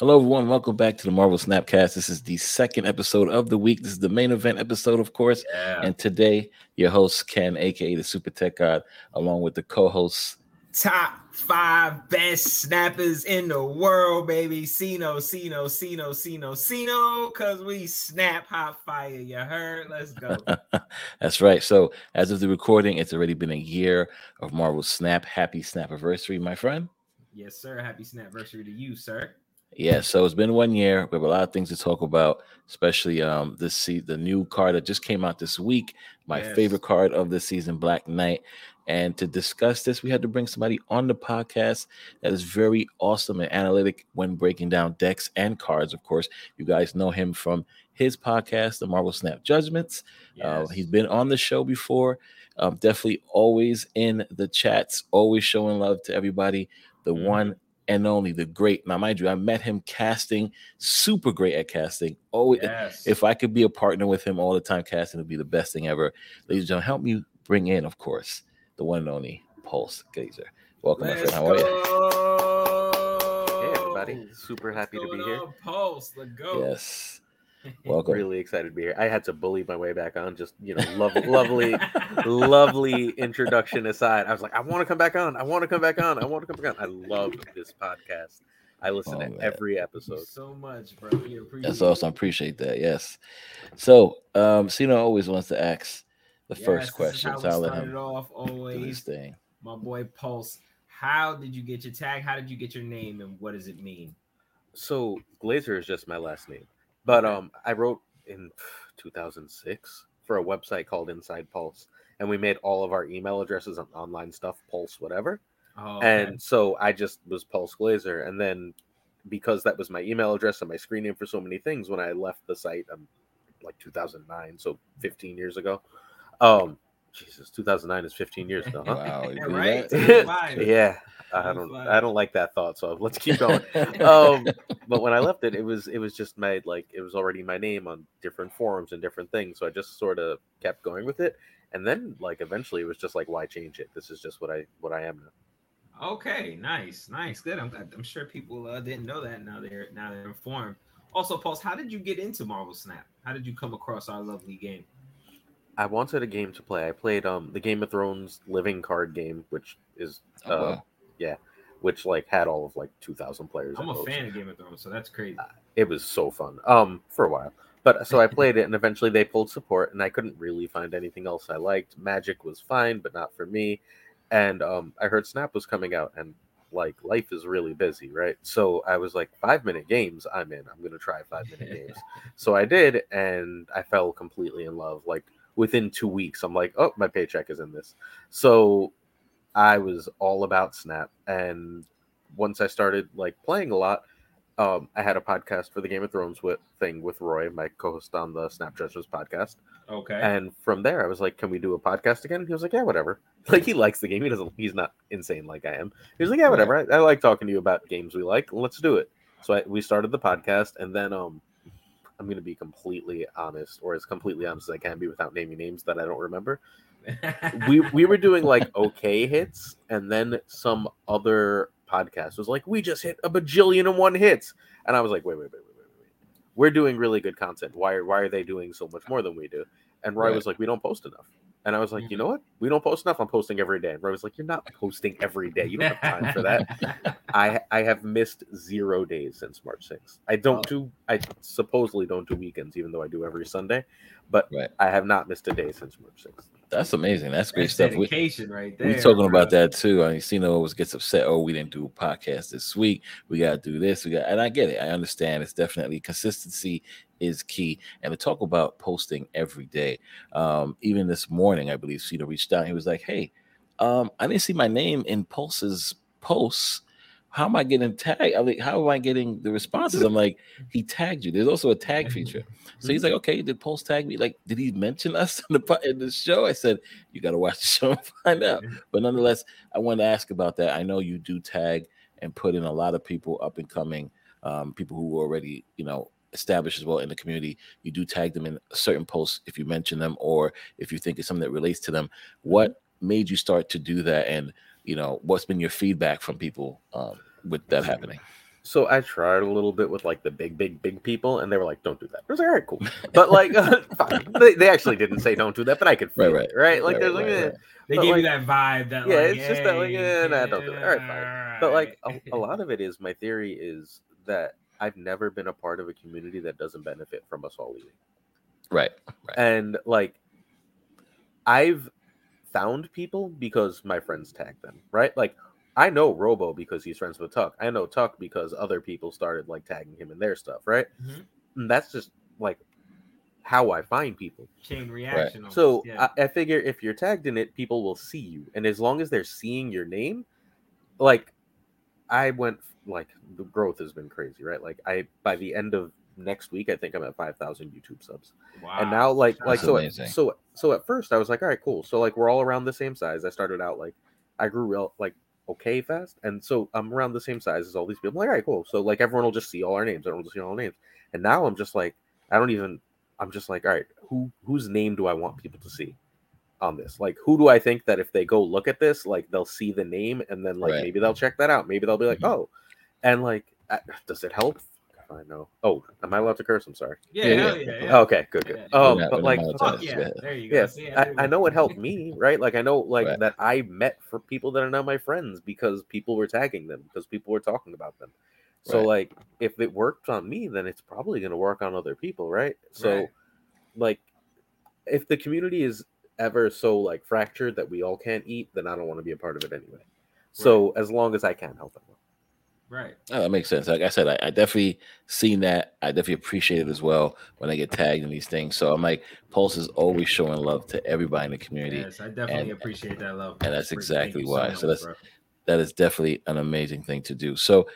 Hello, everyone. Welcome back to the Marvel Snapcast. This is the second episode of the week. This is the main event episode, of course. Yeah. And today, your host, Ken, aka the Super Tech God, along with the co hosts. Top five best snappers in the world, baby. Sino, Sino, Sino, Sino, Sino, because we snap hot fire. You heard? Let's go. That's right. So, as of the recording, it's already been a year of Marvel Snap. Happy Snap anniversary, my friend. yes, sir. Happy snapversary to you, sir. Yeah, so it's been one year. We have a lot of things to talk about, especially um this see the new card that just came out this week. My Yes. favorite card of the season, Black Knight. And to discuss this, we had to bring somebody on the podcast that is very awesome and analytic when breaking down decks and cards. Of course, you guys know him from his podcast, the Marvel Snap Judgments. Uh, Yes. he's been on the show before. Um, definitely always in the chats, always showing love to everybody. The Mhm. one and only, the great. Now, mind you, I met him casting, super great at casting. Oh, yes. if I could be a partner with him all the time casting, it would be the best thing ever. Ladies and gentlemen, help me bring in, of course, the one and only Pulse Glazer. Welcome, Let's friend. How are you? go. Hey everybody, super happy to be going here. on, Pulse, let's go. Yes. Welcome. Really excited to be here. I had to bully my way back on. Just you know, lov- lovely, lovely introduction aside. I was like, I want to come back on. I want to come back on. I want to come back on. I love this podcast. I listen Oh, to man. every Thank you episode. so much, bro. We appreciate That's it. awesome. I appreciate that. Yes. So, um, Cena always wants to ask the Yes, first question. So I'll let started him off do his always. thing. My boy Pulse. How did you get your tag? How did you get your name, and what does it mean? So Glazer is just my last name, but um, I wrote in 2006 for a website called Inside Pulse, and we made all of our email addresses and online stuff Pulse whatever. Oh, okay. And so I just was Pulse Glazer. And then because that was my email address and my screen name for so many things, when I left the site, um, like 2009, so 15 years ago. Um, Jesus, 2009 is 15 years ago, huh? Wow. Yeah, right? that? Time flies. yeah, I don't. I don't like that thought. So let's keep going. um, but when I left it, it was, it was just my like, it was already my name on different forums and different things. So I just sort of kept going with it. And then, like, eventually, it was just like, why change it? This is just what I, what I am now. Okay, nice, nice, good. I'm. I'm sure people uh, didn't know that. Now they're now they're informed. Also, Pulse, how did you get into Marvel Snap? How did you come across our lovely game? I wanted a game to play. I played um the Game of Thrones living card game, which is Oh, uh, wow. which like had all of like two thousand players. I'm a most. fan of Game of Thrones, so that's crazy. It was so fun. Um, for a while, but so I played it, and eventually they pulled support, and I couldn't really find anything else I liked. Magic was fine, but not for me. And um, I heard Snap was coming out, and like life is really busy, right? So I was like, five minute games, I'm in. I'm gonna try five minute games. So I did, and I fell completely in love. Like within two weeks, I'm like, oh, my paycheck is in this. So I was all about Snap, and once I started like playing a lot, um, I had a podcast for the Game of Thrones with, thing with Roy, my co-host on the Snap Judgments podcast, Okay. and from there I was like, "Can we do a podcast again?" He was like, "Yeah, whatever." Like he likes the game. He doesn't. He's not insane like I am. He was like, "Yeah, whatever. I, I like talking to you about games we like. Let's do it." So I, we started the podcast, and then um, I'm going to be completely honest, or as completely honest as I can be without naming names that I don't remember. We we were doing like okay hits, and then some other podcast was like, "We just hit a bajillion and one hits," and I was like, "Wait, wait, wait, wait, wait, wait. We're doing really good content. Why are why are they doing so much more than we do?" And Roy Right. was like, "We don't post enough." And I was like, Mhm. "You know what? We don't post enough. I'm posting every day." And Roy was like, "You're not posting every day. You don't have time for that." I I have missed zero days since March 6th. I don't Oh. do I supposedly don't do weekends, even though I do every Sunday. But Right. I have not missed a day since March 6th. That's amazing. That's great That's stuff. We, right there. We're talking bro. about that too. I mean, Cena always gets upset. Oh, we didn't do a podcast this week. We got to do this. We got, and I get it. I understand. It's definitely consistency is key. And to talk about posting every day. Um, even this morning, I believe Cena reached out. He was like, "Hey, um, I didn't see my name in Pulse's posts. How am I getting tagged? I'm like, how am I getting the responses? I'm like, he tagged you. There's also a tag mm-hmm. feature. So he's mm-hmm. like, okay, did Pulse tag me? Like, did he mention us in the in the show? I said, you got to watch the show and find out. Mm-hmm. But nonetheless, I want to ask about that. I know you do tag and put in a lot of people up and coming, um, people who were already, you know, established as well in the community. You do tag them in certain posts if you mention them or if you think it's something that relates to them. What made you start to do that? And you know, what's been your feedback from people um, with that happening? so I tried a little bit with like the big, big, big people, and they were like, "Don't do that." I was like, "All right, cool," but like, fine. They, they actually didn't say don't do that, but I could feel Right, it, right? Like, Right, there's like, right, eh. right. They But, give you that vibe that yeah, like, it's just that, like, hey, eh, nah, don't do that. All right, fine. But like, a, a lot of it is my theory is that I've never been a part of a community that doesn't benefit from us all leaving. Right. Right. and like i've found people because my friends tagged them right like i know robo because he's friends with tuck i know tuck because other people started like tagging him in their stuff right Mhm. and that's just like how i find people chain reaction. almost, so yeah. I, I figure if you're tagged in it people will see you and as long as they're seeing your name like i went like the growth has been crazy right like i by the end of next week i think i'm at 5000 youtube subs wow. and now like That's like so at, so so at first I was like, all right, cool. So like we're all around the same size. I started out like I grew real like okay fast, and so I'm around the same size as all these people. I'm like, all right, cool. So like everyone will just see all our names. Everyone will see all our names. And now I'm just like, I don't even. I'm just like, all right, who whose name do I want people to see on this? Like, who do I think that if they go look at this, like they'll see the name and then like Right. maybe they'll check that out. Maybe they'll be like, Mhm. oh, and like, does it help? I know. Oh, am I allowed to curse? I'm sorry. yeah, yeah, yeah. yeah, yeah. Okay, good, good. Yeah. Um, We're but like, Fuck yeah, Yeah. there you go. Yes, See, I, there I we know it helped me, right? Like I know like Right. that I met for people that are now my friends because people were tagging them because people were talking about them. So Right. like if it worked on me, then it's probably gonna work on other people, right? So Right. like if the community is ever so like fractured that we all can't eat, then I don't want to be a part of it anyway. So as long as I can help it. Right. Oh, that makes sense. Like I said, I, I definitely seen that. I definitely appreciate it as well when I get tagged in these things. So I'm like, Pulse is always showing love to everybody in the community. Yes, I definitely and- appreciate that love. and that's exactly why. much, So that's- bro. That is definitely an amazing thing to do. So,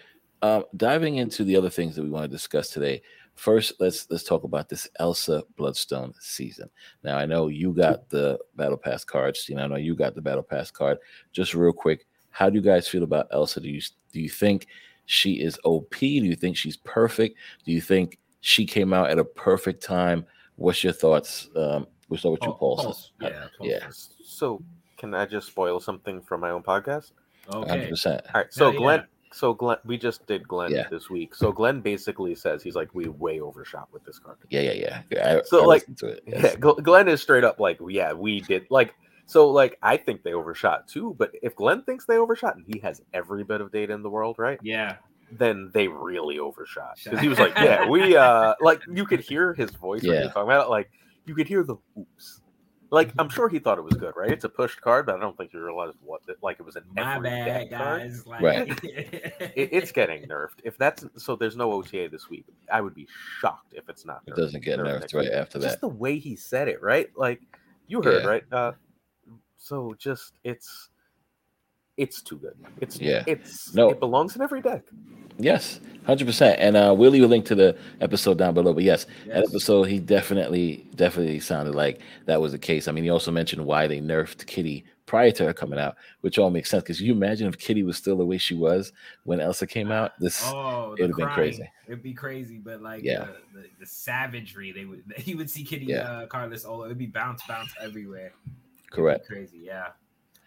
um, diving into the other things that we want to discuss today. First, let's let's talk about this Elsa Bloodstone season. Now, I know you got the Battle Pass card, Steve. I know you got the Battle Pass card. Just real quick, how do you guys feel about Elsa? Do you do you think she is OP? Do you think she's perfect? Do you think she came out at a perfect time? What's your thoughts? Um, we'll start with you, Pul- Paul. Pulse, Yeah. Pulse. yeah. So can I just spoil something from my own podcast? Hundred Okay. percent. All right. So Hell Glenn, yeah. so Glenn, we just did Glenn Yeah. this week. So Glenn basically says he's like, we way overshot with this card. Yeah, yeah, yeah. yeah I, So, I like, listened to it. Yeah, yes. Gl- Glenn is straight up like, yeah, we did. Like, so like, I think they overshot too. But if Glenn thinks they overshot, and he has every bit of data in the world, right? Yeah. Then they really overshot because he was like, yeah, we uh, like you could hear his voice when he was talking about it. Like, you could hear the oops. Like, I'm sure he thought it was good, right? It's a pushed card, but I don't think he realized what it, like it was an My every bad, deck card. guys. Like, Right. It, it's getting nerfed. If that's so, there's no OTA this week. I would be shocked if it's not. It doesn't get nerfed nerfed right week. after Just that. the way he said it, right? Like you heard, Yeah. right? Uh, so just it's it's too good. It's Yeah. It's No. It belongs in every deck. Yes, hundred percent. And uh, we'll leave a link to the episode down below. But yes, that episode he definitely, definitely sounded like that was the case. I mean, he also mentioned why they nerfed Kitty prior to her coming out, which all makes sense. Because you imagine if Kitty was still the way she was when Elsa came out, this Oh, it'd have been crazy. It'd be crazy, but like Yeah. the, the, the savagery they would he would see Kitty Yeah. uh, Carlos Olo. It'd be bounce bounce everywhere. It'd be correct. crazy, yeah.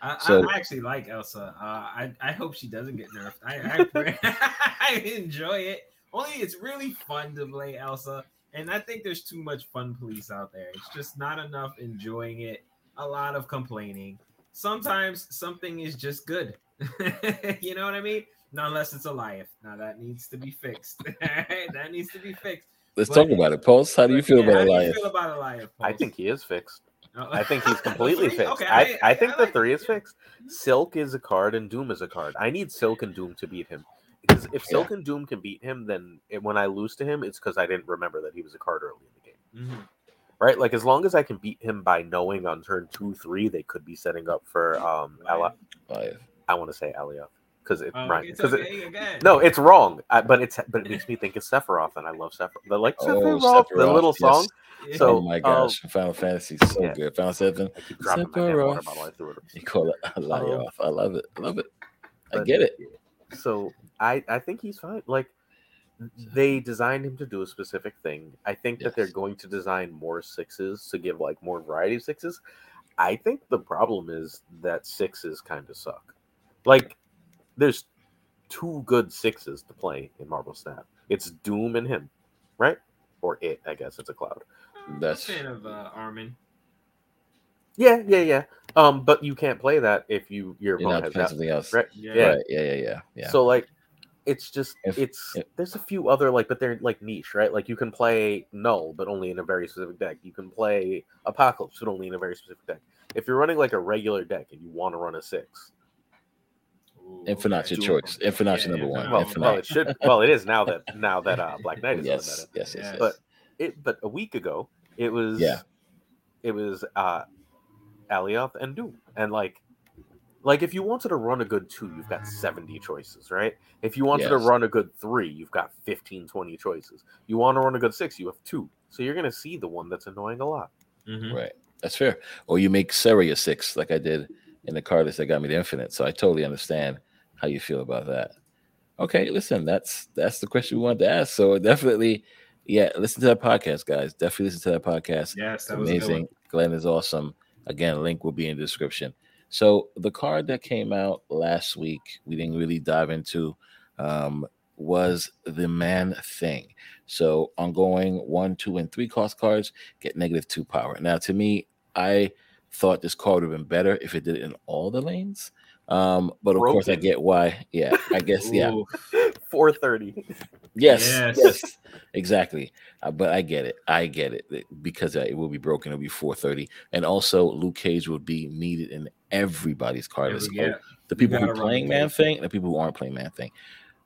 I, So- I actually like Elsa. Uh, I I hope she doesn't get nerfed. I I, I enjoy it. Only it's really fun to play Elsa, and I think there's too much fun police out there. It's just not enough enjoying it. A lot of complaining. Sometimes something is just good. you know what I mean? Not unless it's a life. Now that needs to be fixed. that needs to be fixed. Let's But- talk about it, Pulse. How do you feel yeah, about how do you feel about Elias? I think he is fixed. I think he's completely fixed. Okay, I, I, think the like three it. is fixed. Silk is a card and Doom is a card. I need Silk and Doom to beat him. Because if Yeah. Silk and Doom can beat him, then it, when I lose to him, it's because I didn't remember that he was a card early in the game. Mhm. Right? Like as long as I can beat him by knowing on turn two, three, they could be setting up for um Elias. I want to say Alioth. Because it Oh, right. Because okay again. no, it's wrong. I, but it's but it makes me think it's Sephiroth, and I love Sephiroth. The like Oh, Sephiroth, the little yes. song. Yeah. So, oh my um, gosh, Final Fantasy is so yeah. good. Final Seven, I keep dropping my water Sephiroth. bottle. I threw it. you call it Elias. I love it. I love it. I get it. So I I think he's fine. Like they designed him to do a specific thing. I think that they're going to design more sixes to give like more variety of sixes. I think the problem is that sixes kind of suck. Like there's two good sixes to play in Marvel Snap. It's Doom and him, right? Or it, I guess it's a cloud. That's- I'm a fan of uh, Arnim. Yeah, yeah, yeah. Um, but you can't play that if you your You're opponent not has that. something else. Right? Yeah. Yeah. Right. Yeah. Yeah. Yeah. Yeah. So like, it's just If- it's if- there's a few other like, but they're like niche, right? Like you can play Null, but only in a very specific deck. You can play Apocalypse, but only in a very specific deck. If you're running like a regular deck and you want to run a six, Ooh, Infinite's your choice. Infinite's Yeah, number one. Well, Infinite. well, it should. Well, it is now that now that uh, Black Knight is yes. Yes. Yes. Yes. But it, but a week ago, it was Yeah. it was uh, Alioth and Doom, and like. Like if you wanted to run a good two, you've got 70 choices, right? If you wanted to run a good three, you've got 15, 20 choices. You want to run a good six, you have two. So you're gonna see the one that's annoying a lot. Mhm. Right. That's fair. Or you make Seri a six, like I did in the card list that got me to infinite. So I totally understand how you feel about that. Okay, listen, that's that's the question we wanted to ask. So definitely, yeah, listen to that podcast, guys. Definitely listen to that podcast. Yes, It's that was a good one. amazing. Glenn is awesome. Again, link will be in the description. So the card that came out last week, we didn't really dive into, um, was the man thing. So ongoing one, two, and three cost cards get negative two power. Now, to me, I thought this card would have been better if it did it in all the lanes. Um, but of course, I get why. Yeah, I guess. Yeah, 430. Yes, Yes. yes, exactly. Uh, but I get it. I get it because uh, it will be broken. It'll be 430, and also Luke Cage will be needed in everybody's card list. yeah. the people who gotta playing Man Cage. Thing and the people who aren't playing Man Thing.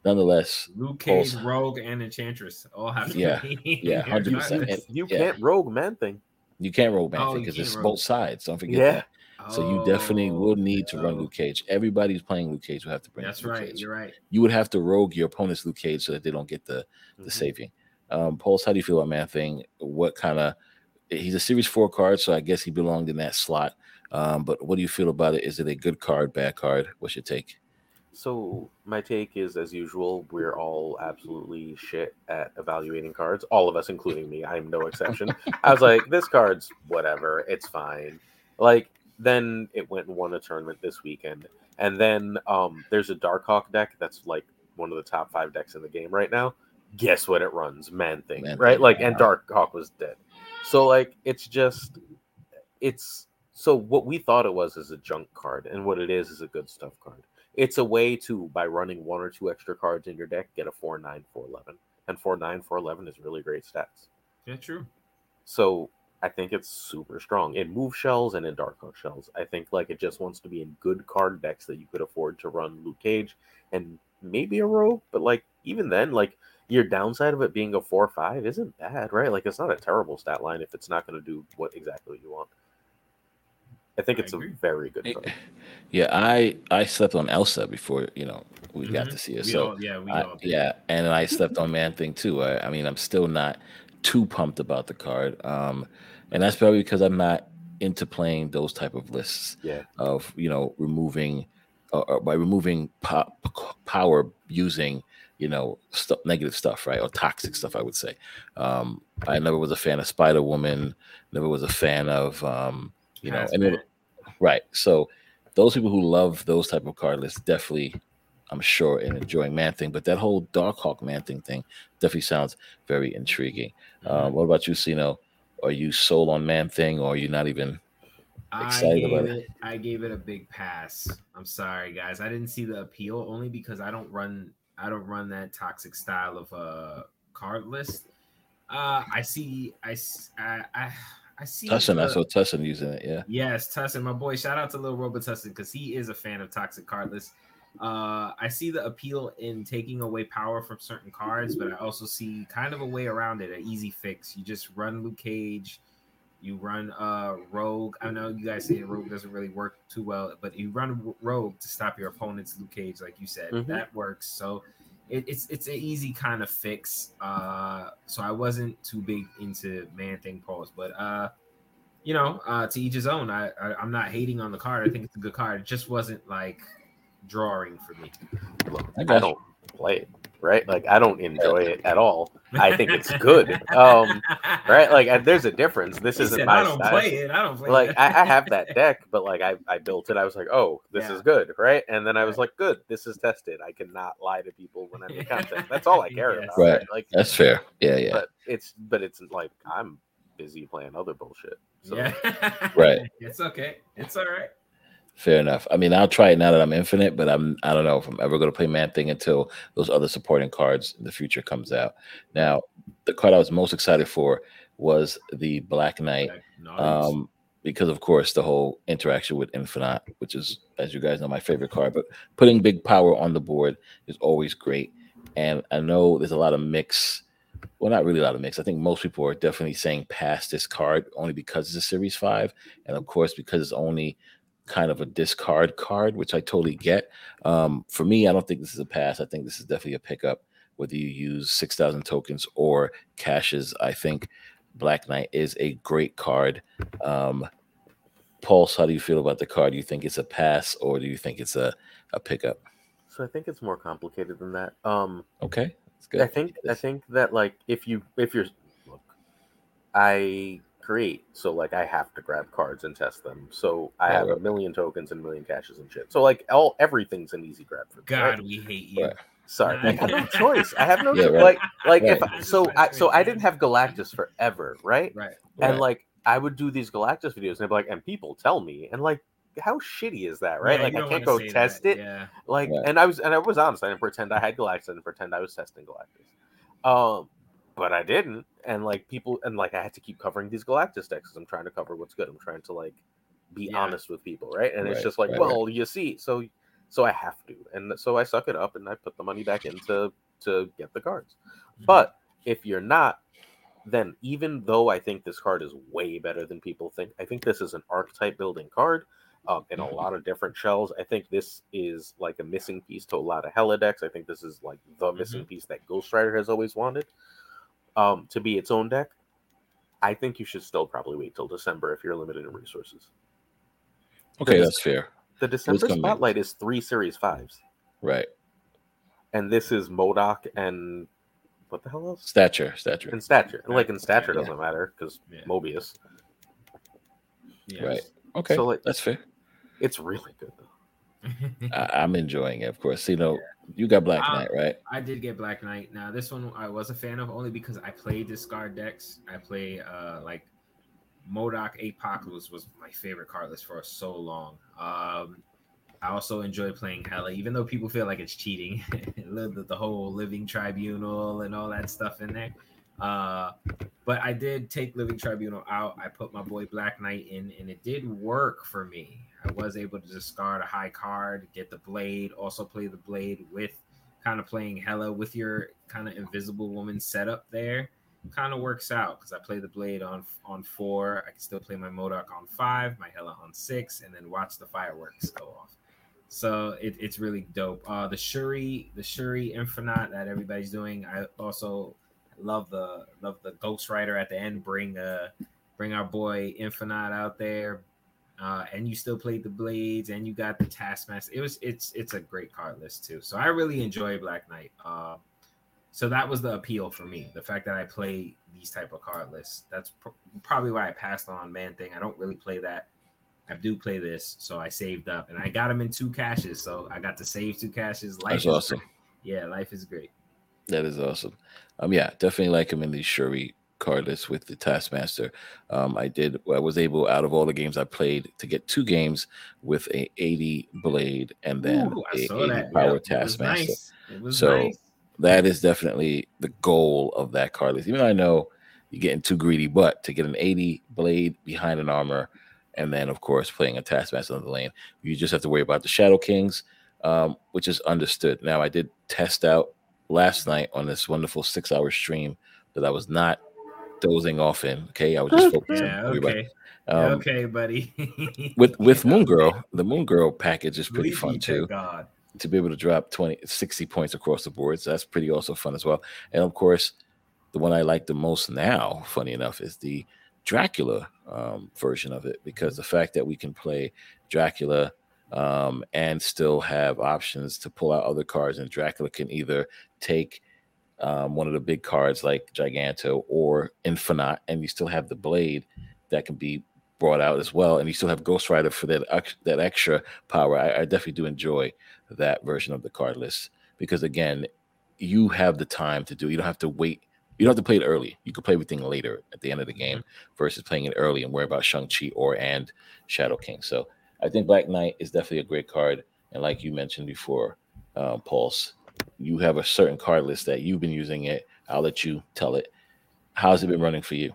Nonetheless, Luke Cage, Pulse. Rogue, and Enchantress all have to Yeah, be yeah, 100%. card list. And- You yeah. can't rogue man thing. You can't roll Man Oh, Thing because can't it's roll. both sides. Don't forget Yeah. that. So you definitely Oh, will need to run. Luke Cage. Everybody's playing Luke Cage will have to bring. That's Luke right. Cage. You're right. You would have to rogue your opponent's Luke Cage so that they don't get the the Mhm. saving. Um, Pulse, how do you feel about Man Thing? What kind of he's a series four card, so I guess he belonged in that slot. Um, but what do you feel about it? Is it a good card, bad card? What's your take? So my take is, as usual, we're all absolutely shit at evaluating cards. All of us, including me. I'm no exception. I was like, this card's whatever. It's fine. Like then it went and won a tournament this weekend, and then um, there's a Darkhawk deck that's like one of the top five decks in the game right now. Guess what? It runs Man Thing, Man right? Thing, Like, and wow. Darkhawk was dead. So like, it's just, it's so what we thought it was is a junk card, and what it is is a good stuff card it's a way to by running one or two extra cards in your deck get a 4 9 4 11 and 4 9 4 11 is really great stats. Yeah, true. so i think it's super strong. In move shells and in Darkhawk shells i think like it just wants to be in good card decks that you could afford to run luke cage and maybe a rogue but like even then like your downside of it being a 4 5 isn't bad right? Like it's not a terrible stat line if it's not going to do what exactly you want i think it's agree. a very good card. Yeah, I I slept on Elsa before you know we got Mhm. to see her. We So all, yeah, we I- all. yeah, and I slept on Man Thing too. I, I mean, I'm still not too pumped about the card, um, and that's probably because I'm not into playing those type of lists yeah of you know removing uh, or by removing po- power using you know stuff negative stuff right or toxic stuff i would say um i never was a fan of spider woman never was a fan of um you know and it, right so those people who love those type of card lists definitely i'm sure in enjoying man thing but that whole Darkhawk man thing thing definitely sounds very intriguing Mm-hmm. um what about you Sino? are you sold on man thing or are you not even I excited gave about it. I gave it a big pass. I'm sorry, guys. I didn't see the appeal only because I don't run. I don't run that toxic style of uh card list. Uh, I see. I I I, I see. Tussin, I the- saw Tussin using it yeah Yes, Tussin, my boy. Shout out to Little Robot Tussin because he is a fan of toxic card lists. Uh, I see the appeal in taking away power from certain cards, but I also see kind of a way around it, an easy fix. You just run Luke Cage, you run uh Rogue. I know you guys say Rogue doesn't really work too well, but you run Rogue to stop your opponent's Luke Cage, like you said. Mhm. That works. So it, it's it's an easy kind of fix. Uh, so I wasn't too big into Man Thing Pulse, but uh you know, uh, to each his own. I, I I'm not hating on the card. I think it's a good card. It just wasn't like drawing for me. Look, I I, don't play it, right? Like I don't enjoy it at all. I think it's good, um, right? Like I, there's a difference. This He isn't said, my I don't style. play it. I don't play Like it. I, I have that deck, but like I, I built it. I was like, oh, this Yeah. is good, right? And then I was Right. like, good, this is tested. I cannot lie to people when I make content. That's all I care Yes. about. Right. Like, That's fair. Yeah, yeah. but it's but it's like I'm busy playing other bullshit. So yeah. Right. It's okay. It's all right. Fair enough. I mean, I'll try it now that I'm infinite, but I'm I don't know if I'm ever going to play Man Thing until those other supporting cards in the future comes out. Now, the card I was most excited for was the Black Knight, nice. um, because of course the whole interaction with Infinite, which is, as you guys know, my favorite card. But putting big power on the board is always great, and I know there's a lot of mix. Well, not really a lot of mix. I think most people are definitely saying pass this card only because it's a Series Five, and of course because it's only kind of a discard card, which I totally get. Um, for me, I don't think this is a pass. I think this is definitely a pickup. Whether you use six thousand tokens or caches. I think Black Knight is a great card. Um, Pulse, how do you feel about the card? Do you think it's a pass or do you think it's a, a pickup? so I think it's more complicated than that. Um Okay, that's good. I think I think that like if you if you're look, I create so like I have to grab cards and test them. So I have a million tokens and a million caches and shit. So like all everything's an easy grab for me. God, right? we hate you. Right. Sorry, I have no choice. I have no Yeah, choice. right. Like like if I, so I so I didn't have Galactus forever, right? Right. And Right. like I would do these Galactus videos and they'd be like, and people tell me, and like how shitty is that, right? Yeah, like I can't go test that. it. Yeah. Like, Right. and I was, and I was honest. I didn't pretend I had Galactus. I didn't pretend I was testing Galactus. Um, but I didn't. And like people, and like I had to keep covering these Galactus decks because I'm trying to cover what's good. I'm trying to like be Yeah. honest with people, right? And it's just like, right, well, you see, so so I have to, and so I suck it up and I put the money back in to to get the cards. Mm-hmm. But if you're not, then even though I think this card is way better than people think, I think this is an archetype building card um, in a Mhm. lot of different shells. I think this is like a missing piece to a lot of Hela decks. I think this is like the missing piece that Ghost Rider has always wanted um, to be its own deck. I think you should still probably wait till December if you're limited in resources. okay, Because- that's fair. The December spotlight is three series fives, Right. and this is MODOK and what the hell else? Stature, stature. And stature. Like in stature Yeah. doesn't matter because Yeah. Mobius. Yes. Right. Okay, So, like- that's fair. It's really good though. I, I'm enjoying it, of course. You know, you got Black Uh, Knight, right? I did get Black Knight. Now this one I was a fan of only because I play discard decks. I play uh like MODOK Apocalypse was my favorite card list for so long. Um I also enjoy playing Hela, even though people feel like it's cheating. the, the whole Living Tribunal and all that stuff in there. Uh, but I did take Living Tribunal out. I put my boy Black Knight in, and it did work for me. I was able to discard a high card, get the blade, also play the blade with kind of playing Hela with your kind of Invisible Woman setup there. Kind of works out because I play the blade on on four. I can still play my MODOK on five, my Hela on six, and then watch the fireworks go off. So it, it's really dope. Uh, the Shuri, the Shuri Infinite that everybody's doing. I also love the love the Ghost Rider at the end. Bring uh bring our boy Infinite out there. Uh, and you still played the blades and you got the taskmaster. It was it's it's a great card list too. So i really enjoy black knight. Uh, so that was the appeal for me the fact that i play these type of card lists. That's pr- probably why i passed on man thing. I don't really play that. I do play this so i saved up and i got them in two caches. So i got to save two caches. Life That's is awesome. great. yeah life is great. That is awesome. Um, yeah, definitely like him in the Shuri card list with the Taskmaster. Um, I did. I was able out of all the games I played to get two games with a 80 blade and then Ooh, a saw 80 that. power Yep, it was Taskmaster. nice. So, nice. That is definitely the goal of that card list. Even though I know you're getting too greedy, but to get an 80 blade behind an armor, and then of course playing a Taskmaster on the lane, you just have to worry about the Shadow Kings, um, which is understood. Now I did test out last night on this wonderful six-hour stream that I was not dozing off in. Okay, I was just focusing. Yeah, okay. Um, okay, buddy. With with Moon Girl, the Moon Girl package is pretty fun too God. to be able to drop 20 60 points across the board so that's pretty also fun as well and of course the one i like the most now funny enough is the dracula um, version of it because the fact that we can play dracula um, and still have options to pull out other cards. And Dracula can either take um, one of the big cards like Giganto or Infinite, and you still have the blade that can be brought out as well, and you still have Ghost Rider for that that extra power. I, I definitely do enjoy that version of the card list because again, you have the time to do. It. You don't have to wait. You don't have to play it early. You can play everything later at the end of the game mm-hmm. versus playing it early and worry about Shang Chi or and Shadow King. So I think Black Knight is definitely a great card, and like you mentioned before, um, Pulse, you have a certain card list that you've been using it. I'll let you tell it. How's it been running for you?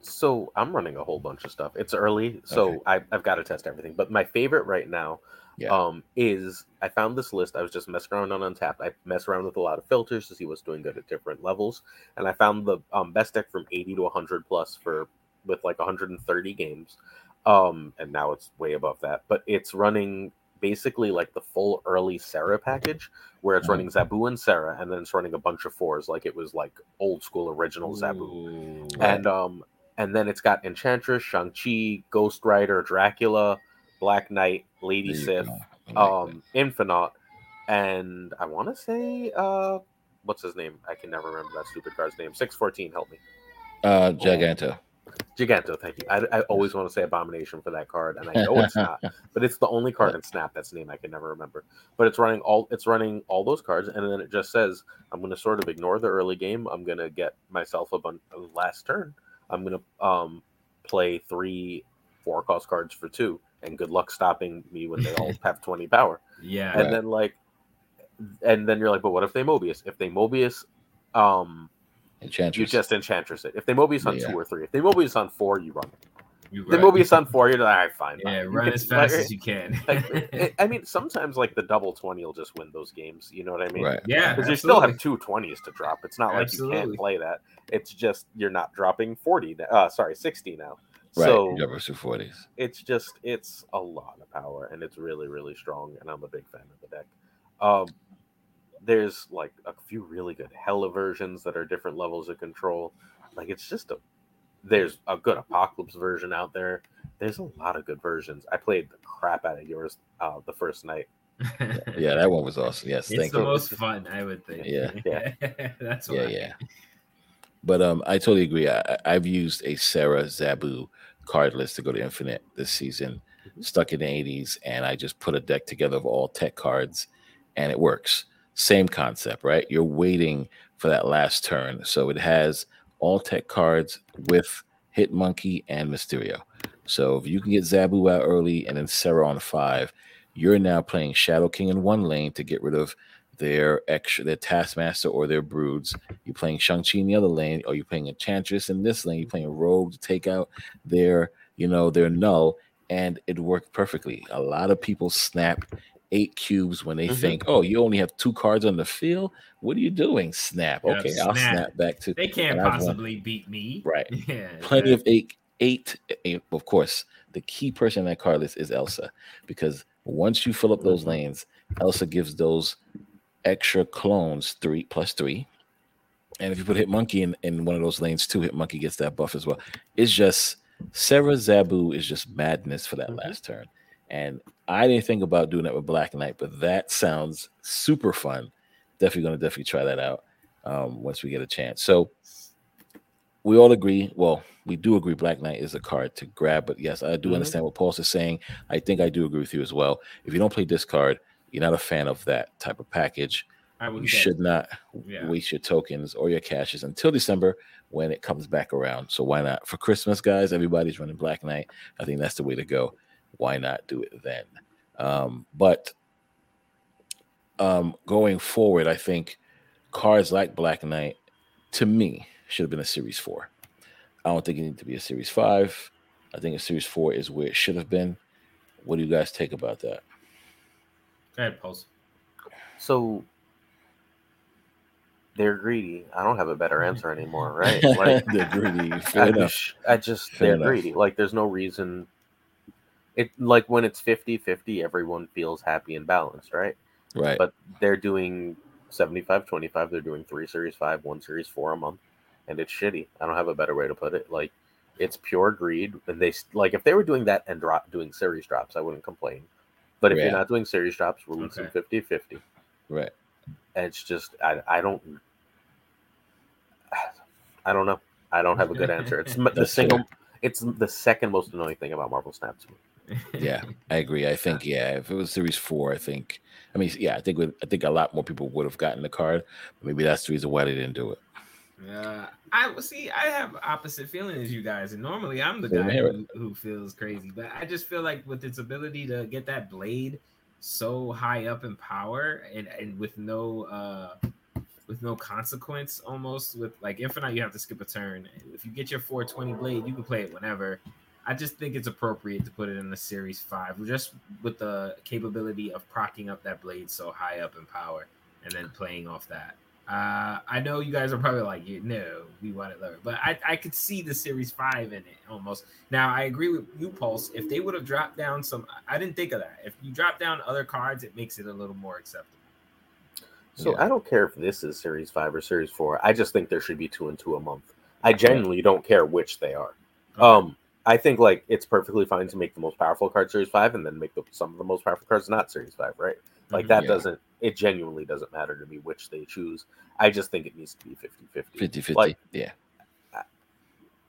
So I'm running a whole bunch of stuff. It's early, so okay. I, I've got to test everything. But my favorite right now yeah. um, is I found this list. I was just messing around on Untapped. I mess around with a lot of filters to see what's doing good at different levels, and I found the um, best deck from 80 to 100 plus for with like 130 games. Um, and now it's way above that, but it's running basically like the full early Sera package, where it's mm-hmm. running Zabu and Sera, and then it's running a bunch of fours, like it was like old school original Zabu, and um, and then it's got Enchantress, Shang Chi, Ghost Rider, Dracula, Black Knight, Lady Sif, like um, Infinite, and I want to say uh, what's his name? I can never remember that stupid card's name. Six fourteen, help me. Uh, Giganto. Giganto, thank you. I, I always want to say Abomination for that card, and I know it's not, but it's the only card in Snap that's name I can never remember. But it's running all it's running all those cards, and then it just says I'm going to sort of ignore the early game. I'm going to get myself a bun- last turn. I'm going to um, play three four cost cards for two, and good luck stopping me when they all have 20 power. Yeah, and right. then like, and then you're like, but what if they Mobius? If they Mobius, um Enchantress. You just Enchantress it. If they Mobius on yeah. two or three, if they Mobius on four, you run. You the Mobius on four, you're like, all right, fine. Yeah, fine. run as fast like, as you can. like, I mean, sometimes like the double 20 will just win those games. You know what I mean? Right. Yeah. Because you still have two 20s to drop. It's not absolutely. like you can't play that. It's just you're not dropping 40. Uh, sorry, 60 now. Right. So you 40s. It's just, it's a lot of power and it's really, really strong. And I'm a big fan of the deck. Um, there's like a few really good Hela versions that are different levels of control. Like it's just a there's a good Apocalypse version out there. There's a lot of good versions. I played the crap out of yours uh, the first night. yeah, that one was awesome. Yes, it's the you. most fun, I would think. Yeah, yeah, that's yeah, yeah. But um, I totally agree. I, I've used a Sera Zabu card list to go to Infinite this season, mm-hmm. stuck in the 80s, and I just put a deck together of all tech cards, and it works. Same concept, right? You're waiting for that last turn. So it has all tech cards with Hit Monkey and Mysterio. So if you can get Zabu out early and then Sera on five, you're now playing Shadow King in one lane to get rid of their extra their Taskmaster or their broods. You're playing Shang-Chi in the other lane, or you're playing Enchantress in this lane, you're playing Rogue to take out their, you know, their null, and it worked perfectly. A lot of people snap eight cubes when they mm-hmm. think, oh, you only have two cards on the field. What are you doing? Snap. Yeah, okay, snap. I'll snap back to. They can't possibly beat me. Right. Yeah. Plenty of eight, eight, eight. Of course, the key person in that card list is Elsa because once you fill up those mm-hmm. lanes, Elsa gives those extra clones three plus three. And if you put Hit Monkey in, in one of those lanes too, Hit Monkey gets that buff as well. It's just Sera Zabu is just madness for that mm-hmm. last turn. And I didn't think about doing that with Black Knight, but that sounds super fun. Definitely going to definitely try that out um, once we get a chance. So we all agree. Well, we do agree Black Knight is a card to grab, but yes, I do mm-hmm. understand what Paul's is saying. I think I do agree with you as well. If you don't play this card, you're not a fan of that type of package. I would you should not yeah. waste your tokens or your caches until December when it comes back around. So why not? For Christmas, guys, everybody's running Black Knight. I think that's the way to go why not do it then? Um, but um, going forward, I think cards like Black Knight, to me, should have been a Series 4. I don't think it needs to be a Series 5. I think a Series 4 is where it should have been. What do you guys take about that? Go ahead, Pulse. So they're greedy. I don't have a better answer anymore, right? Like they're greedy. Fair I, enough. I just Fair they're enough. greedy. Like there's no reason it like when it's 50-50 everyone feels happy and balanced right right but they're doing 75 25 they're doing three series five one series four a month and it's shitty i don't have a better way to put it like it's pure greed and they like if they were doing that and drop doing series drops i wouldn't complain But if Yeah. you're not doing series drops, release them Okay. 50 50. Right. And it's just, I, I don't, I don't know. I don't have a good answer. It's the single, fair. it's the second most annoying thing about Marvel Snap to me. Yeah, I agree. I think yeah, if it was series four, I think I mean yeah, I think with, I think a lot more people would have gotten the card. Maybe that's the reason why they didn't do it. Uh, I see. I have opposite feeling as you guys, and normally I'm the guy who, who feels crazy, but I just feel like with its ability to get that blade so high up in power and and with no uh with no consequence, almost with like infinite, you have to skip a turn. If you get your 420 blade, you can play it whenever. I just think it's appropriate to put it in the series five, just with the capability of procking up that blade so high up in power, and then playing off that. Uh, I know you guys are probably like, "You no, we want it lower," but I, I could see the series five in it almost. Now I agree with you, Pulse. If they would have dropped down some, I didn't think of that. If you drop down other cards, it makes it a little more acceptable. So Yeah. I don't care if this is series five or series four. I just think there should be two and two a month. I genuinely don't care which they are. Um, I think like it's perfectly fine to make the most powerful card series five and then make the, some of the most powerful cards not series five, right? Like Mhm. that Yeah. doesn't it genuinely doesn't matter to me which they choose. I just think it needs to be 50-50. 50 50. Like- yeah.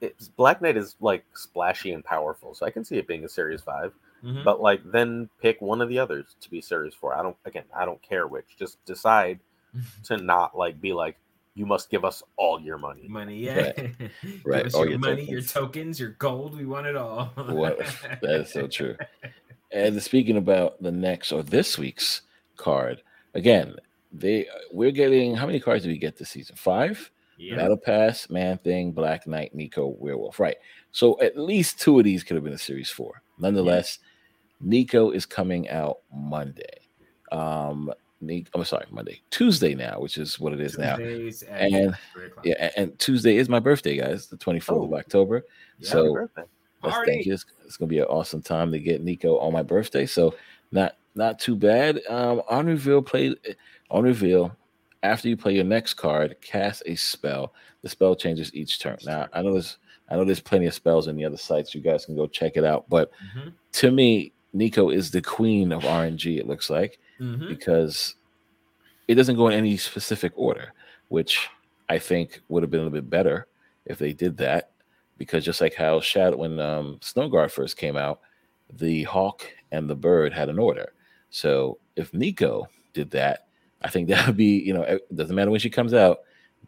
It's, Black Knight is like splashy and powerful, so I can see it being a series 5 Mhm. But like then pick one of the others to be series four. I don't again, I don't care which. Just decide to not like be like, you must give us all your money. money, yeah, Give Right, us all your, your money, your tokens. tokens, your gold. We want it all. What- that is so true. And speaking about the next or this week's card, again, they we're getting how many cards did we get this season? Five? Yeah. Battle Pass, Man Thing, Black Knight, Nico, Werewolf. Right. So at least two of these could have been a series four. Nonetheless, Nico is coming out Monday. Um, I'm sorry, Monday, Tuesday now, which is what it is now. Tuesdays at And- Yeah, and, Tuesday is my birthday, guys, the 24th of Oh. October. Yeah. so- Happy birthday. Let's Party. thank you. It's, it's gonna be an awesome time to get Nico on my birthday. So not not too bad. Um, on reveal, play on reveal. After you play your next card, cast a spell. The spell changes each turn. Now I know there's I know there's plenty of spells in the other sites. You guys can go check it out. But Mhm. to me, Nico is the queen of RNG. It looks like Mhm. because it doesn't go in any specific order, which I think would have been a little bit better if they did that. Because just like how Shadow when um, Snowguard first came out, the hawk and the bird had an order. So if Nico did that, I think that would be you know it doesn't matter when she comes out.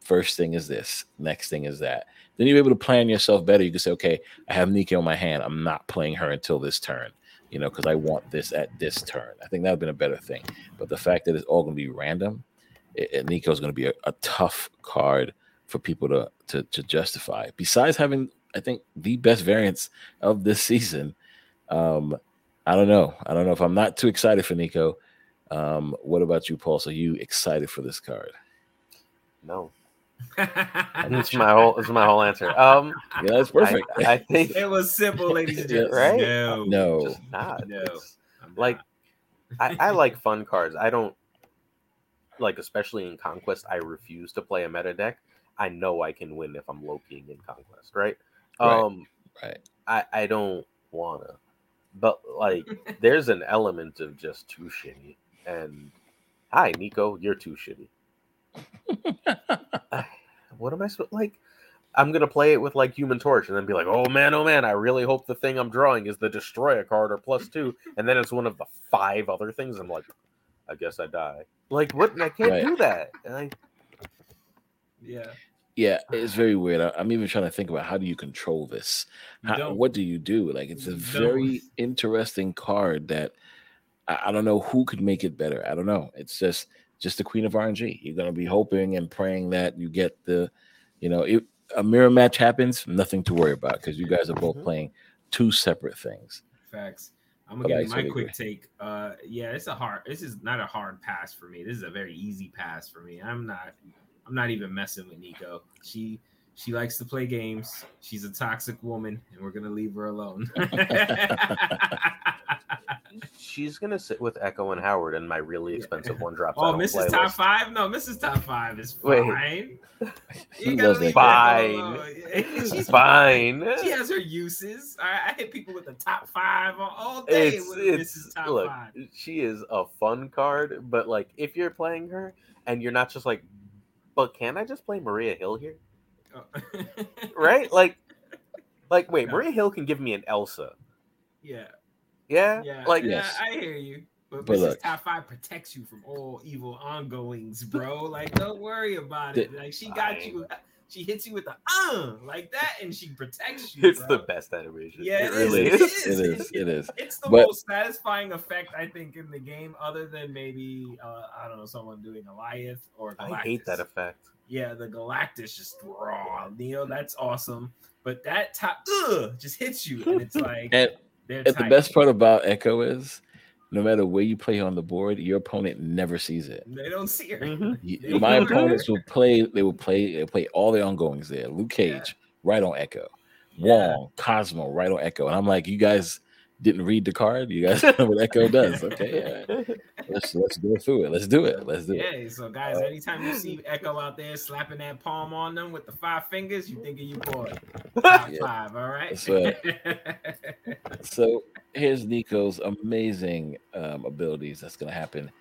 First thing is this, next thing is that. Then you're able to plan yourself better. You can say, okay, I have Nico in my hand. I'm not playing her until this turn, you know, because I want this at this turn. I think that would have been a better thing. But the fact that it's all going to be random, it, it- Nico's going to be a, a tough card for people to, to to justify. Besides having, I think, the best variants of this season. Um, I don't know. I don't know if I'm not too excited for Nico. Um, what about you, Paul? So you excited for this card? No. That's my whole that's my whole answer. Um Yeah, that's perfect. I, I think it was simple, ladies and gentlemen. right? No, no, just not. No. It's- like not. I, I like fun cards. I don't like, especially in Conquest. I refuse to play a meta deck. I know I can win if I'm Loki in Conquest, right? Right. Um, right. I I don't wanna, but like, there's an element of just too shitty. And hi, Nico, you're too shitty. What am I supposed like? I'm gonna play it with like Human Torch and then be like, oh man, oh man, I really hope the thing I'm drawing is the Destroy a card or plus two, and then it's one of the five other things. I'm like, I guess I die. Like what? I can't Right. do that. And I, yeah. Yeah, it's very weird. I- I'm even trying to think about how do you control this? How, don't. what do you do? Like, it's a very don't. interesting card that I, I don't know who could make it better. I don't know. It's just just the queen of RNG. You're gonna be hoping and praying that you get the, you know, if a mirror match happens, nothing to worry about because you guys are both Mhm. playing two separate things. Facts. I'm gonna I give you my totally quick take. Uh, yeah, it's a hard. This is not a hard pass for me. This is a very easy pass for me. I'm not. I'm not even messing with Nico. She she likes to play games. She's a toxic woman, and we're gonna leave her alone. she's gonna sit with Echo and Howard, and my really expensive one drops. Oh, Mrs. Top. Five? No, Mrs. Top Five is Wait. fine. He You gotta leave Fine. She's Fine. She has her uses. I, I hit people with the top five all- all day It's with it's Mrs. Top look, Five. she is a fun card, but like if you're playing her and you're not just like, but can I just play Maria Hill here? Oh. Right? Like, like wait, No. Maria Hill can give me an Elsa. yeah. Yeah, Yeah. like yeah, Yes. I hear you. But, But Mrs. look. Top Five protects you from all evil ongoings, bro. Like, don't worry about it. Like, she got Fine. you. She hits you with the uh like that, and she protects you. it's bro. the best animation. Yeah, it it really is. is. It is. It is. It's the But- most satisfying effect I think in the game, other than maybe uh, I don't know someone doing Goliath or Galactus. I hate that effect. Yeah, the Galactus just raw, Neo. That's awesome. But that top ugh, just hits you, and it's like And, they're and the best part about Echo is, no matter where you play on the board, your opponent never sees it. They don't see her. Mhm. Y- My opponents will play. They will play. They play all their ongoings there. Luke Cage, right on Echo. Yeah. Wong, Cosmo, right on Echo. And I'm like, you guys didn't read the card. You guys know what Echo does. Okay, yeah. let's let's go through it. Let's do it. Let's do it. Yeah, so guys, anytime you see Echo out there slapping that palm on them with the five fingers, you think of you boy. Top Yeah. five, all right. That's So here's Nico's amazing um, abilities. That's going to happen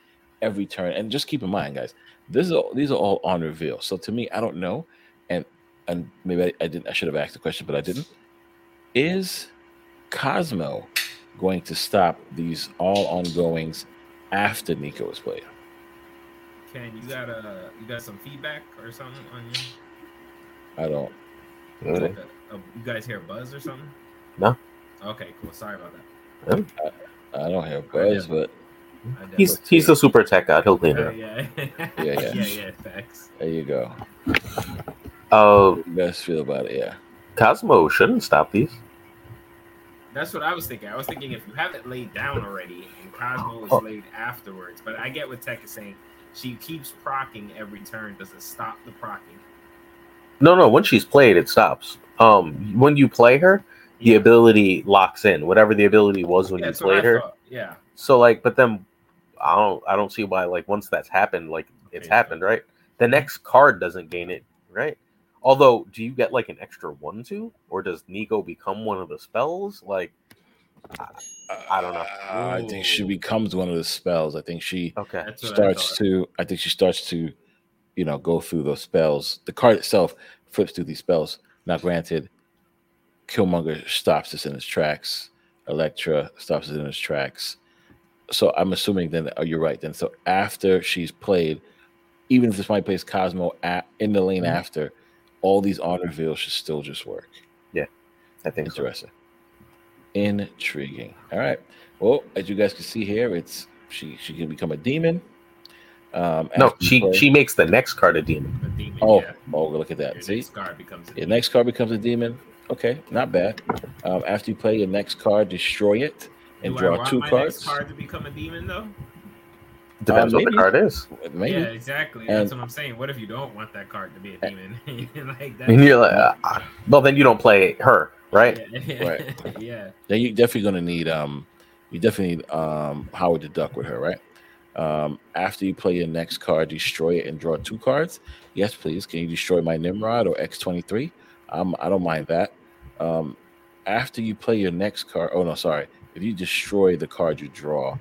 every turn. And just keep in mind, guys, this is all, these are all on reveal. So to me, I don't know, and and maybe I, I didn't. I should have asked the question, but I didn't. Is Cosmo going to stop these all ongoings after Nico is played? Ken, you got uh, you got some feedback or something on you? I don't. Really? Like a- a- you guys hear a buzz or something? No. Okay, cool. Sorry about that. I don't have buzz, but He's he's the super tech god. He'll clean it Uh, yeah. Yeah, yeah, yeah. yeah, Facts. there you go. Uh, What you guys feel about it? Yeah. Cosmo shouldn't stop these. That's what I was thinking. I was thinking if you have it laid down already and Cosmo is Oh. laid afterwards, but I get what Tech is saying. She keeps procking every turn. Does it stop the procking? No, no. When she's played, it stops. Um, when you play her, the Yeah. ability locks in. Whatever the ability was when Yeah, you that's what I played her. thought. Yeah. So like, but then I don't I don't see why like once that's happened, like it's Okay, happened, right? The next card doesn't gain it, right? Although, do you get like an extra one two, or does Nico become one of the spells? Like, I don't know. Uh, I think she becomes one of the spells. I think she okay, That's what I starts to. I think she starts to, you know, go through those spells. The card itself flips through these spells. Now, granted, Killmonger stops this in his tracks. Elektra stops it in his tracks. So I'm assuming then. Oh, you're right. Then so after she's played, even if this might plays Cosmo at, in the lane Mhm. after, all these on reveals should still just work. Yeah, I think so. Interesting. Intriguing. All right. Well, as you guys can see here, it's she she can become a demon. Um, No, she play- she makes the next card a demon. The demon, Oh, yeah. oh, look at Your that. See, next card becomes a your demon. next card becomes a demon. Okay, not bad. Um, after you play your next card, destroy it and Do I draw want two my cards. Next card to become a demon though. Depends what the card is. Maybe. Yeah, exactly. And- That's what I'm saying. What if you don't want that card to be a demon? like that. You're like, uh, well, then you don't play her, right? Yeah. Right. yeah. Then you're definitely gonna need um, you definitely need um Howard the Duck with her, right? Um, after you play your next card, destroy it and draw two cards. Yes, please. Can you destroy my Nimrod or X twenty three? Um, I don't mind that. Um, after you play your next card, oh no, sorry. If you destroy the card you draw,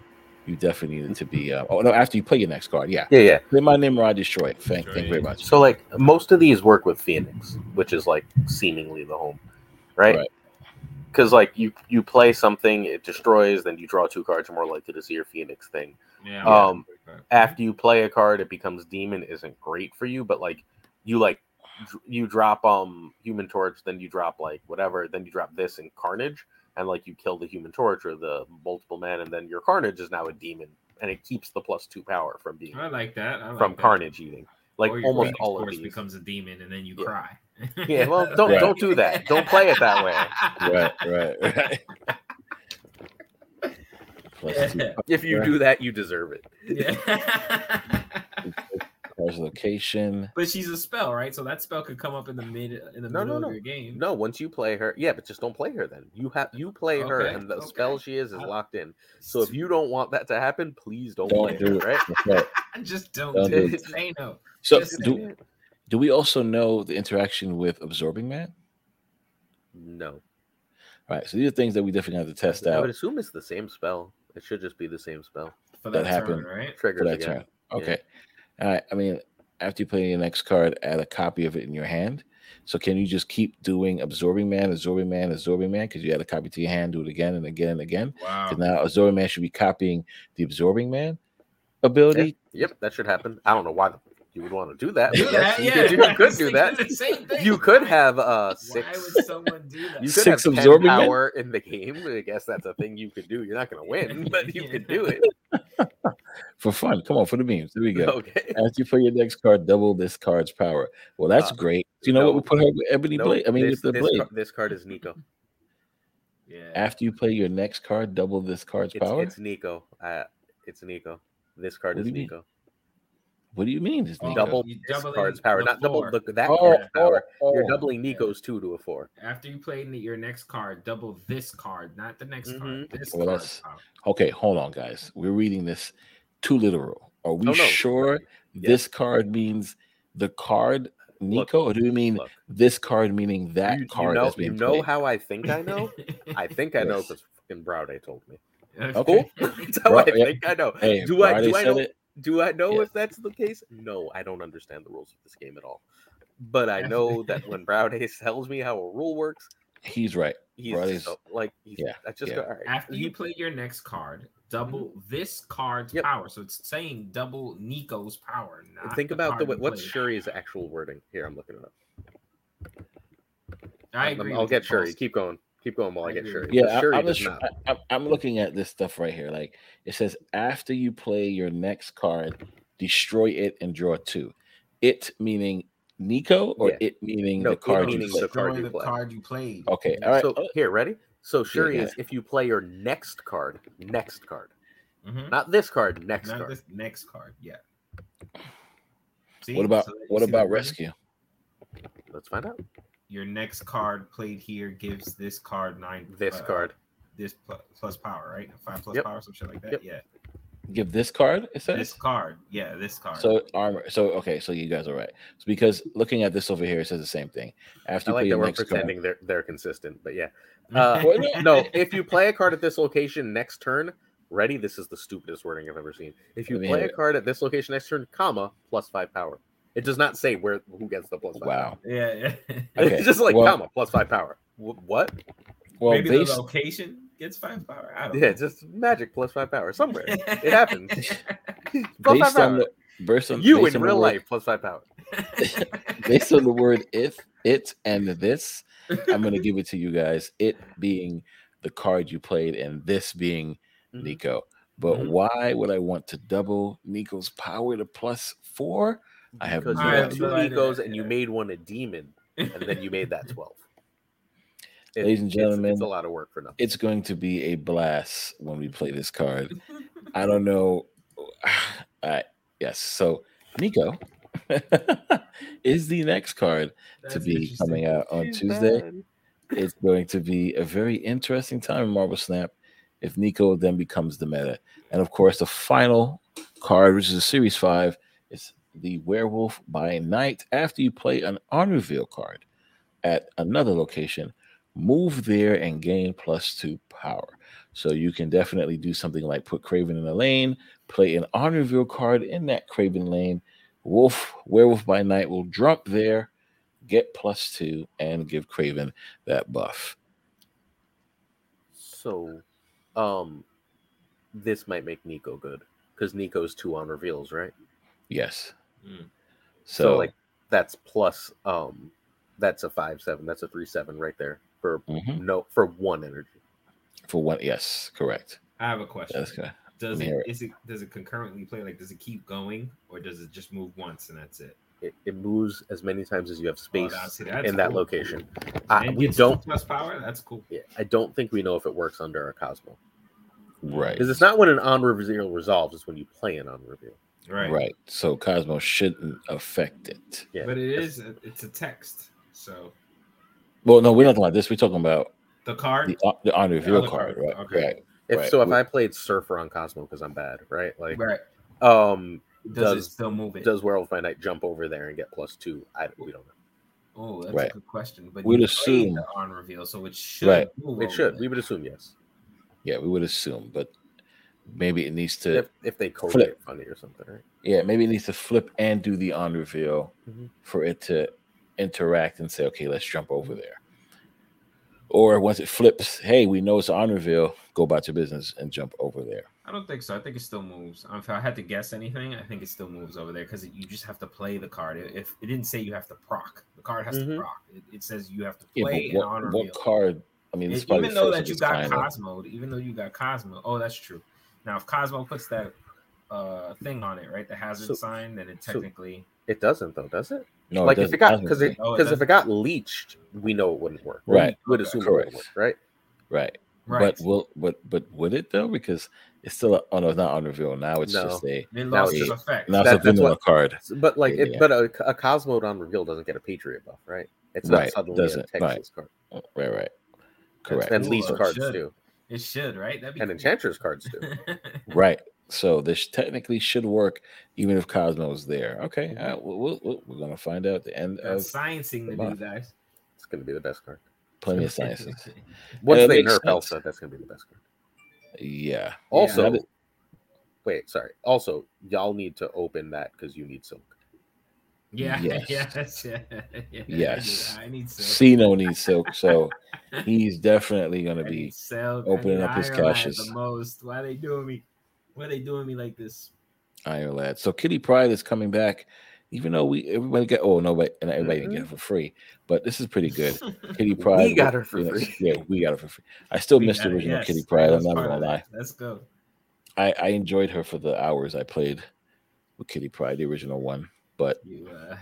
you definitely need it to be. Uh, oh no, after you play your next card, yeah. Yeah, yeah. Play my Nimrod, destroy it. Thank, thank you very much. So like most of these work with Phoenix, which is like seemingly the home, right? Right. Because like you you play something, it destroys, then you draw two cards, you're more likely to see your Phoenix thing. Yeah. Um, After you play a card, it becomes demon isn't great for you, but like you like you drop um Human Torch, then you drop like whatever, then you drop this and Carnage, and like you kill the Human Torch or the multiple man, and then your Carnage is now a demon, and it keeps the plus two power from being I like that. I like from that. Carnage eating. Like Or almost all of Force these. becomes a demon and then you Yeah. cry. Yeah, well, don't Right. don't do that. Don't play it that way. Right, right, right. Plus two If you Right. do that, you deserve it. Yeah. Cards location. But she's a spell, right? So that spell could come up in the mid in the No, middle no, no. of your game. No, once you play her, yeah, but just don't play her then. You have you play her, and the okay. spell she is is I- locked in. So if you don't want that to happen, please don't, Don't play do her, it. right? Right. just don't Don't do do it. Say no. So Just do, do we also know the interaction with absorbing man? No, All right, so these are things that we definitely have to test out. I would assume it's the same spell. It should just be the same spell. For That that, happened. right? Triggers for that again. turn. Okay. All right. I mean, after you play your next card, add a copy of it in your hand. So can you just keep doing absorbing man, absorbing man, absorbing man? Because you add a copy to your hand, do it again and again and again. Wow. 'Cause now absorbing man should be copying the absorbing man ability. Yep, that should happen. I don't know why the- you would want to do that. Do but yes, that, you yeah. could do, you I could do that. the same thing. You could have uh Why six. would someone do that? You could Six have 10 absorbing men? power in the game. I guess that's a thing you could do. You're not going to win, but you could do it. For fun. Come on, for the memes. There we go. Okay. After you play your next card, double this card's power. Well, that's Uh, great. Do you know no. what we put her with Ebony No, Blade? I mean, this, with the this, blade. car- this card is Nico. yeah. After you play your next card, double this card's It's, power. it's Nico. Uh, it's Nico. This card What is Nico. mean? Nico. what do you mean? Is Oh, Nico? Double You this card's power, the not double four. the, that Oh, card's oh, power. oh. You're doubling Nico's two to a four. After you play your next card, double this card, not the next card. Mhm. This Well, card. that's- Okay, hold on, guys. We're reading this too literal. Are we Oh, no. sure Yeah. this card means the card Nico, or do you mean Look, this card meaning that you, you card know, you know played? how I think I know. I think I know because fucking Browday told me. Okay. That's how Bro- I yeah. think I know. Hey, do I do I know it. Do I know Yeah. if that's the case? No, I don't understand the rules of this game at all. But I know that when Browday tells me how a rule works, He's right. he's Broday's- like he's, yeah, I just yeah. go all right. After you play your next card, mm-hmm. double this card's Yep. power. So it's saying double Nico's power. Not think about the card way you what's. Shuri's actual wording. Here, I'm looking it up. I I'm- agree. I'll get you, Shuri. Keep going. Keep going while I, I get sure. Shuri. with Yeah, I, I'm, does. I, I'm- I'm looking at this stuff right here. Like it says, after you play your next card, destroy it and draw two. It meaning Nico, or Yeah. it meaning No, the it card you played? the card you the play. card you played. Okay, all right. So here, ready? So Shuri yeah. is if you play your next card, next card, Mhm. not this card, next Not card. this next card. Yeah. See? what about So what about wording? rescue? Let's find out. Your next card played here gives this card nine. This uh, card. This plus, plus power, right? Five plus Yep. power, some shit like that. Yep. Yeah. Give this card. It says This card. Yeah, this card. So armor. So okay. So you guys are right. So because looking at this over here, it says the same thing. After I like play that your we're next pretending card, they're they're consistent, but yeah. Uh, no. no, if you play a card at this location next turn, ready? This is the stupidest wording I've ever seen. If you play a card at this location next turn, comma plus five power. It does not say where who gets the plus five. wow. yeah, yeah. Okay, It's just like well- comma plus five power. Wh- What? Well, Maybe based the location gets five power. I don't Yeah, know. it's just magic plus five power somewhere. It happens. Plus five based on power. the based on, you based in on real word- life plus five power. based on the word if it and this, I'm gonna give it to you guys. It being the card you played, and this being Mhm. Nico. But Mhm. why would I want to double Nico's power to plus four? I have because no you have two no idea. Nikos and you made one a demon, and then you made that twelve. It- Ladies and it's- it's, a lot of work for nothing. It's going to be a blast when we play this card. I don't know. I yes. So Nico is the next card to be coming out on She's Tuesday. bad. It's going to be a very interesting time in Marvel Snap if Nico then becomes the meta. And of course, the final card, which is a series five, is the Werewolf by Night. After you play an on reveal card at another location, move there and gain plus two power. So you can definitely do something like put Kraven in a lane, play an on reveal card in that Kraven lane. Wolf, Werewolf by Night will drop there, get plus two, and give Kraven that buff. So, um, this might make Nico good because Nico's two on reveals, right? Yes. Mm. So, So, like that's plus um, that's a five seven. That's a three seven right there for mhm, no for one energy. for one, yes, correct. I have a question. That's good. Does me it it. is it does it concurrently play? Like, does it keep going, or does it just move once and that's it? It, it moves as many times as you have space Oh, that's- that's in that cool. location. Uh, And we don't. plus power. That's cool. Yeah, I don't think we know if it works under a Cosmo Right. because it's not when an on reveal resolves; it's when you play an on reveal. Right. Right. So Cosmo shouldn't affect it. Yeah. But it is. A, it's a text. So Well, no, we're not talking about this. We're talking about the card. the uh, the on reveal other card, card. right? Okay. Right. If Right. so, if We- I played Surfer on Cosmo because I'm bad, right? Like, right. um, Does, it does still move it? does Werewolf by Night jump over there and get plus two? I we don't know. oh, that's Right. a good question. But We'd assume- played the on reveal, so it should. Right. Move It should. there. We would assume yes. Yeah, we would assume, but maybe it needs to. If if they code Flip. it funny or something, right? Yeah, maybe it needs to flip and do the on reveal Mhm. for it to interact and say, okay, let's jump over there. Or once it flips, hey, we know it's on reveal, go about your business and jump over there. I don't think so. I think it still moves. If I had to guess anything, I think it still moves over there because you just have to play the card. If it didn't say you have to proc, the card has to Mhm. proc. It, it says you have to Yeah, play but an on what, reveal. what card? I mean, this even though that you got. Cosmo, even though you got Cosmo, oh, that's true. Now, if Cosmo puts that uh thing on it, right, the hazard So- sign, then it so- technically It doesn't though, does it? No, like if it got because it doesn't. Oh, because if it got leached, we know it wouldn't work. Right. We would Okay. assume it Correct. would work, right? right. right. But will but but would it though? Because it's still a, oh no, it's not on reveal. Now it's No. just a it now lost it's its just- effect. now it's That- a that's vanilla what- card. But like, Yeah, it, yeah. but a, a Cosmo on reveal doesn't get a Patriot buff, right? It's not Right, suddenly a doesn't, right. Texas card. Right, right. Correct. And Ooh, leech cards should. too, It should, right? That'd be and cool. Enchantress cards too. Right. So this technically should work even if Cosmo's there. Okay. Mhm. all right, we'll, we'll, we're going to find out at the end Got of sciencing to do, guys. It's gonna be the best card. Plenty of sciences. Once it they makes nerf sense. Elsa, that's gonna be the best card. Yeah. Also, Now that- wait, sorry. Also, y'all need to open that because you need silk. Yeah, Yes. yes, yeah, yeah, Yes. I need silk. Cino needs silk. So he's definitely going to I be. silk. opening up his caches. The most. Why are they doing me? Why are they doing me like this? Iron Lad. So Kitty Pryde is coming back, even though we everybody got oh no, but and everybody didn't get mm-hmm. it for free. But this is pretty good. Kitty Pryde. We got her for free. Yeah, we got her for free. I still We miss the original yes. Kitty I Pride. I'm not gonna lie. Let's go. I, I enjoyed her for the hours I played with Kitty Pryde, the original one. But You, uh,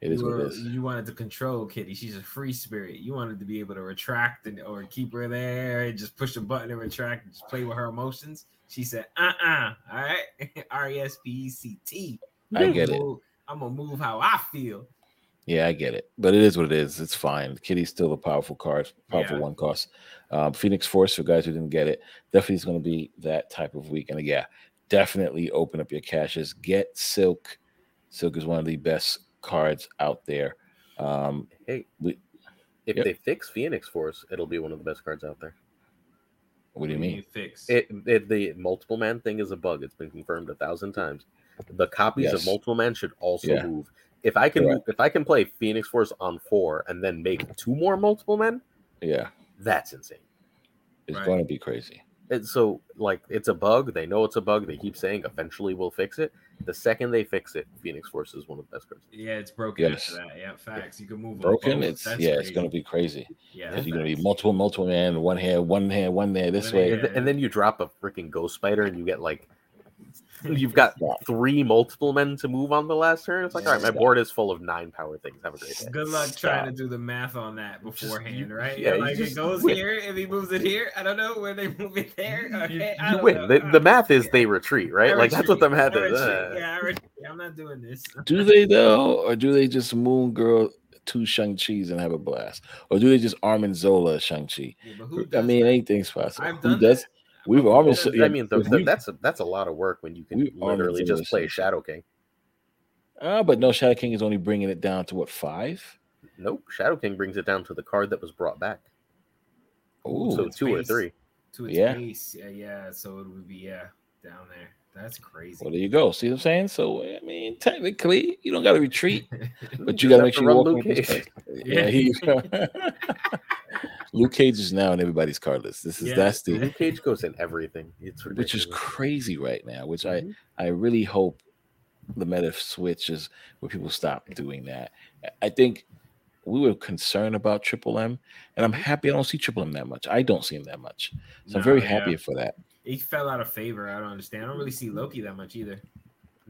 it is you, what it were- is. you wanted to control Kitty. She's a free spirit. You wanted to be able to retract and or keep her there and just push a button and retract and just play with her emotions. She said, "Uh, uh all right, R E S P E C T. I get it. I'm gonna move how I feel." Yeah, I get it. But it is what it is. It's fine. Kitty's still a powerful card, powerful Yeah. one cost. Um, Phoenix Force, for guys who didn't get it, definitely is going to be that type of week. And yeah, definitely open up your caches. Get Silk. Silk is one of the best cards out there. Um, Hey, we, if Yep. they fix Phoenix Force, it'll be one of the best cards out there. what do you mean? Fix. It, it the multiple man thing is a bug. It's been confirmed a thousand times. The copies of multiple man should also Yeah. move. If I can Correct. if I can play Phoenix Force on four and then make two more multiple men, Yeah, that's insane. it's Right. going to be crazy. And so like it's a bug. They know it's a bug. They keep saying eventually we'll fix it. The second they fix it, Phoenix Force is one of the best cards. yeah, it's broken. Yes. That. Yeah, facts. You can move Broken. both. It's That's yeah, it's going to be crazy. Yeah, You're going to be multiple, multiple man, one hand, one hand, one there this One way. hand. And then you drop a freaking ghost spider and you get like you've got three multiple men to move on the last turn. It's like, all right, my Stop. board is full of nine power things. Have a great day. Good luck Stop. trying to do the math on that beforehand, you- right? yeah, Yeah, like just it goes win. here, if he moves it here, I don't know where they move it there. You, Okay, I you win. The, Uh, the math is yeah. they retreat, right? I like that's what the math I is. retreat. Uh, Yeah, I retreat. I'm not doing this. Do they though, or do they just Moon Girl two Shang Chi's and have a blast, or do they just Arnim Zola Shang Chi? Yeah, who I does meing that? anything's possible. I've Who done does? that. We've Who almost. I mean, the, the- we- that's a, that's a lot of work when you can literally just play. Shadow King. Uh, but no, Shadow King is only bringing it down to what five? Nope, Shadow King brings it down to the card that was brought back. Oh, so it's two or three. To its Yeah. base. Yeah, yeah. So it would be yeah down there. That's crazy. well, there you go. See what I'm saying? So I mean, technically, you don't got to retreat, but you got to make sure you run walk Luke with Cage. Yeah, he, Luke Cage is now on everybody's card list. This is Yeah. that's the Luke Cage goes in everything. It's ridiculous. which is crazy right now. Which Mhm. I I really hope the meta switches where people stop doing that. I think we were concerned about Triple M, and I'm happy I don't see Triple M that much. I don't see him that much, so I'm very yeah. happy for that. He fell out of favor. I don't understand. I don't really see Loki that much either.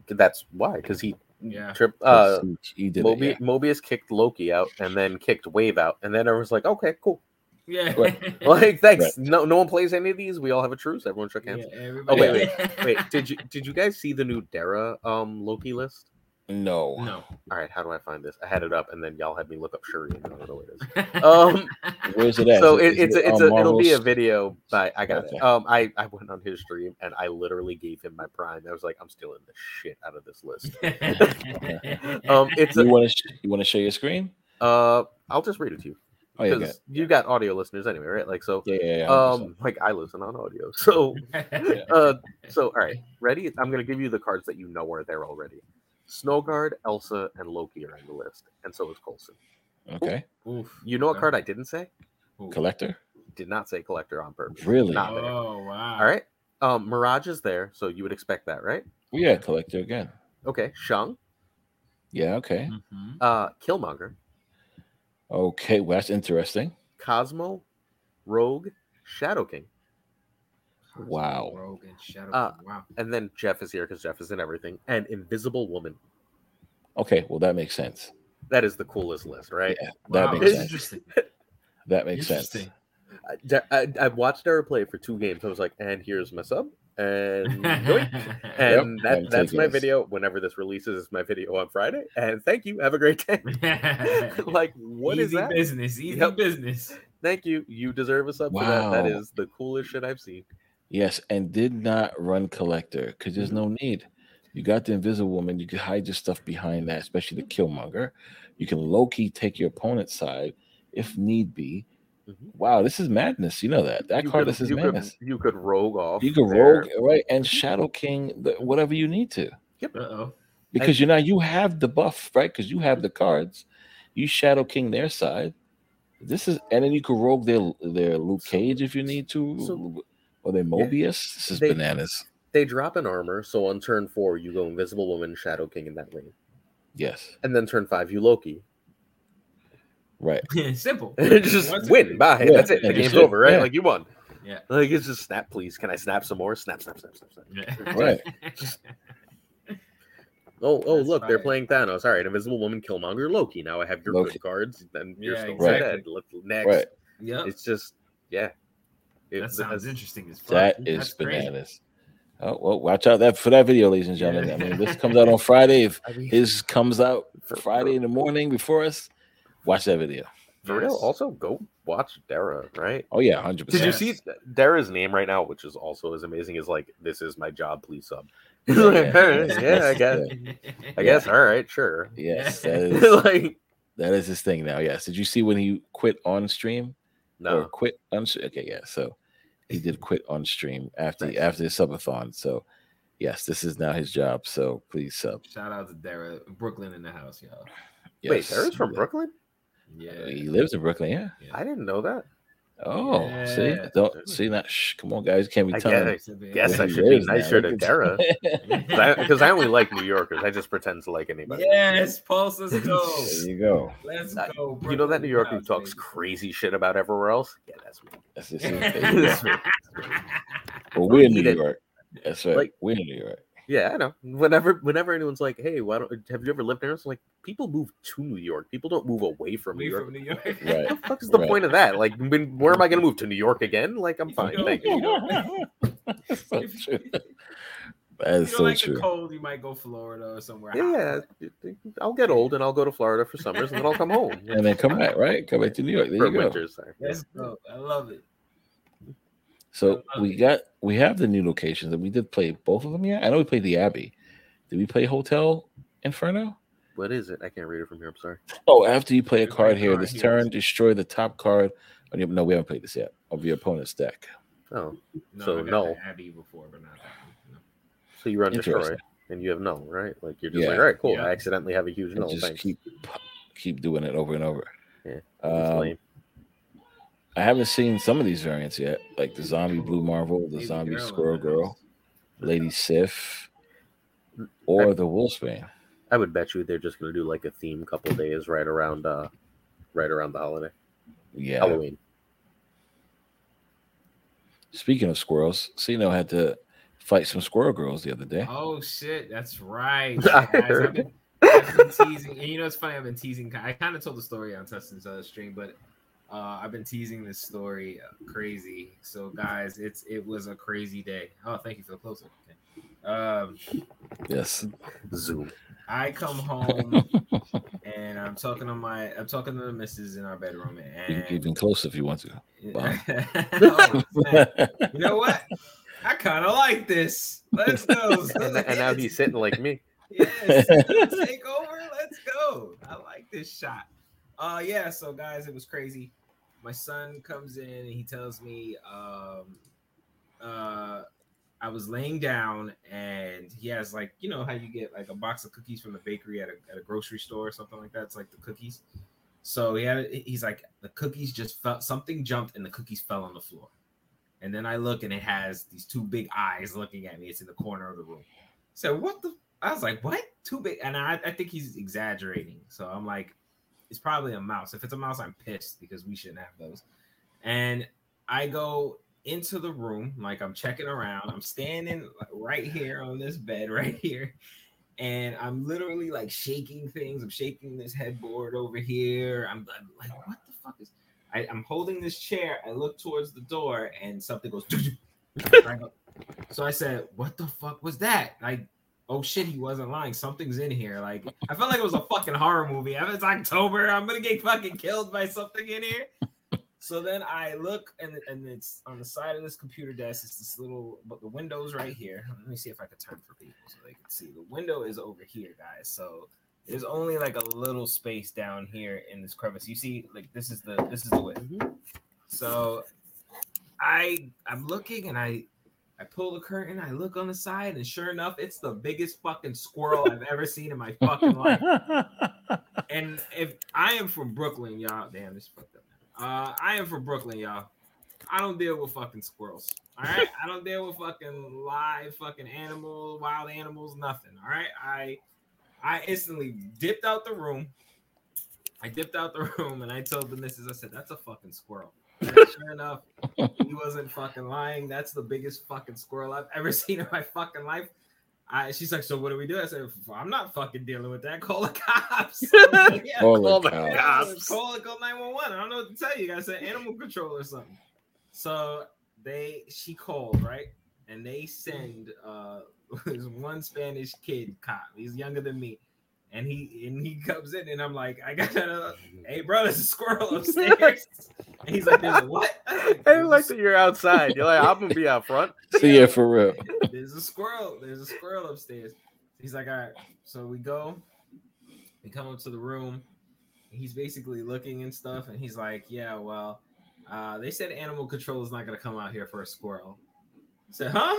That's why, because he Yeah. trip uh he, he did Mobi- it. Yeah. Mobius kicked Loki out and then kicked Wave out, and then I was like, okay, cool. Yeah. Right. Like, thanks. Right. No, no one plays any of these. We all have a truce. Everyone shook hands. Yeah, Oh wait, wait, wait. Did you did you guys see the new Dara um Loki list? No. No. All right, how do I find this? I had it up, and then y'all had me look up Shuri, and I don't know where it is. Um, Where's it at? so it, it's is a, it's on a, it'll be a video by I got Okay. it. Um, I I went on his stream and I literally gave him my prime. I was like, I'm stealing the shit out of this list. Um, it's You a, want to sh- you want to share your screen? uh, I'll just read it to you Oh yeah, because you got audio listeners anyway, right? Like so. yeah, yeah. yeah, Um, like I listen on audio, so uh, so all right, ready? I'm gonna give you the cards that you know are there already. Snowguard, Elsa, and Loki are on the list, and so is Coulson. 100%. okay. Oof. You know what card I didn't say? Ooh. Collector. Did not say collector on purpose. Really? Not there. Oh wow. All right. Um, Mirage is there, so you would expect that, right? Yeah, collector again. Okay. Shang, Yeah. Okay. Mhm. uh, Killmonger, Okay. Well, that's interesting. Cosmo, Rogue, Shadow King, Wow. Rogue and Shadow. Uh, King, wow. and then Jeff is here because Jeff is in everything, and Invisible Woman. Okay. Well, that makes sense. That is the coolest list, right? Yeah, that Wow, makes sense. Interesting. That makes sense. I, I, I watched her play for two games. I was like, and here's my sub, and and Yep, that, that's my this. video. Whenever this releases, is my video on Friday. And thank you. Have a great day. like, what is easy that? business? Easy Yep. business. Thank you. You deserve a sub for that. That Wow. is the coolest shit I've seen. Yes, and did not run collector because there's no mm-hmm. need. You got the invisible woman. You can hide your stuff behind that, especially the Killmonger. You can low key take your opponent's side if need be. Mhm. Wow, this is madness. You know that that you card could, this is you could, madness. you could rogue off. You could there. rogue right and Shadow King the, whatever you need to Yep. Uh oh. because you know you have the buff right because you have the cards. You Shadow King their side. This is and then you could rogue their their Luke Cage if you need to, So- or their Mobius. This is They- bananas. They drop an armor, so on turn four you go Invisible Woman, Shadow King in that lane, Yes, and then turn five you Loki. Right. Simple. just Once win. again. Bye. Yeah, That's it. The game's it. over, right? Yeah. Like you won. Yeah. Like it's just snap, please. Can I snap some more? Snap, snap, snap, snap, snap. Yeah. Right. Oh, oh, That's look, they're playing Thanos. All right, Invisible Woman, Killmonger, Loki. Now I have your Loki. good cards. Then you're Yeah, still exactly. dead. Look, next. Right. Yep. It's just, yeah. It- That sounds that's- interesting as fuck. That is That's crazy. bananas. Oh well, watch out that for that video, ladies and gentlemen. I mean, this comes out on Friday. If I his comes out Friday in the morning before us, watch that video. for real. Also, go watch Dara. Right? Oh yeah, hundred percent. Did you see Dara's name right now, which is also as amazing as like this is my job, please sub. Yeah, Like, yeah. all right, yeah, I guess. I guess. All right, sure. Yes, that is like that is his thing now. Yes. Did you see when he quit on stream or no, quit on? Stream? Okay, yeah. So he did quit on stream after Nice. after the subathon. So yes, this is now his job. So please sub. Shout out to Dara, Brooklyn in the house, y'all. wait, Dara's from Brooklyn. Yeah. He lives in Brooklyn. Yeah. yeah. I didn't know that. Oh, see, don't see that. Shh, come on, guys, can't be I telling. get me it. Guess I should be lives now. nicer to Look Dara because I, only like New Yorkers. I just pretend to like anybody. Yes, Pulse, let's go. There you go. Let's go. You know that New Yorker who house, talks baby. crazy shit about everywhere else? Yeah, that's me. That's just it. There. That's me. Well, we're in New Eat it. York. That's right. Like- we're in New York. Yeah, I know. Whenever, whenever anyone's like, "Hey, why don't have you ever lived there?" It's like people move to New York. People don't move away from We New York. from New York. Right. What the fuck is the Right. point of that? Like, when, where am I going to move to New York again? Like, I'm fine. You Thank you. That's so true. if you so like true. the cold, you might go Florida or somewhere. Yeah, yeah. I'll get old and I'll go to Florida for summers and then I'll come home. And then come back, right? Come back to New York. There for you go. winters. Let's go. I love it. So we got we have the new locations and we did play both of them yet. I know we played the Abbey. Did we play Hotel Inferno? What is it? I can't read it from here. I'm sorry. Oh, after you play a card here, this turn, destroy the top card. On your, no, we haven't played this yet. Of your opponent's deck. Oh, No, So, I got no. Abbey before, but not. No. so you run destroy and you have no, right? Like you're just Yeah. like, all right, cool. Yeah. I accidentally have a huge And no. just Thanks. keep keep doing it over and over. Yeah, It's Um, lame. I haven't seen some of these variants yet, like the zombie blue marvel, the Lady zombie Girl squirrel girl, lady sif, or the wolfsbane. I would bet you they're just gonna do like a theme couple days right around uh right around the holiday. Yeah. Halloween. Speaking of squirrels, Cino had to fight some squirrel girls the other day. Oh shit, that's right. I Guys, I've been, I've been teasing, and you know it's funny. I've been teasing. I kind of told the story on Tustin's uh, stream, but Uh, I've been teasing this story uh, crazy. So guys, it's it was a crazy day. Oh, thank you for the closer. Okay. Um, Yes. Zoom. I come home and I'm talking to my I'm talking to the missus in our bedroom and Even closer if you want to. Oh, you know what? I kind of like this. Let's go. And, and now he's sitting like me. yes, take over. Let's go. I like this shot. Uh, yeah. So guys, it was crazy. My son comes in and he tells me, um, uh, I was laying down and he has like you know how you get like a box of cookies from the bakery at a, at a grocery store or something like that. It's like the cookies. So he had he's like the cookies just felt something jumped and the cookies fell on the floor. And then I look and it has these two big eyes looking at me. It's in the corner of the room. So what the? I was like, what? Too big? And I, I think he's exaggerating. So I'm like, it's probably a mouse. If it's a mouse, I'm pissed because we shouldn't have those. And I go into the room, like I'm checking around. I'm standing right here on this bed, right here. And I'm literally like shaking things. I'm shaking this headboard over here. I'm, I'm like, what the fuck is I, I'm holding this chair. I look towards the door and something goes. So I said, "What the fuck was that?" Like, oh shit, he wasn't lying. Something's in here. Like, I felt like it was a fucking horror movie. It's October. I'm gonna get fucking killed by something in here. So then I look and and it's on the side of this computer desk. It's this little, but the window's right here. Let me see if I can turn for people so they can see. The window is over here, guys. So there's only like a little space down here in this crevice. You see, like this is the this is the width. Mm-hmm. So I I'm looking and I I pull the curtain, I look on the side, and sure enough, it's the biggest fucking squirrel I've ever seen in my fucking life. And if I am from Brooklyn, y'all, damn, this fucked up. Uh, I am from Brooklyn, y'all. I don't deal with fucking squirrels. All right, I don't deal with fucking live fucking animals, wild animals, nothing. All right, I I instantly dipped out the room. I dipped out the room and I told the missus, I said, "That's a fucking squirrel." And sure enough, he wasn't fucking lying. That's the biggest fucking squirrel I've ever seen in my fucking life. I, she's like, so what do we do? I said, I'm not fucking dealing with that. Call the cops. I'm like, yeah, Call Call the the cops. cops. Call it, call 911. I don't know what to tell you guys. Said animal control or something. So they she called, right? And they send uh this one Spanish kid cop. He's younger than me. And he and he comes in and I'm like, I got a hey bro, there's a squirrel upstairs. and he's like, There's a what? I was I like that you're outside. You're like, I'm gonna be out front. See ya for real. there's a squirrel. There's a squirrel upstairs. He's like, all right. So we go. We come up to the room. He's basically looking and stuff, and he's like, yeah, well, uh, they said animal control is not gonna come out here for a squirrel. I said, huh?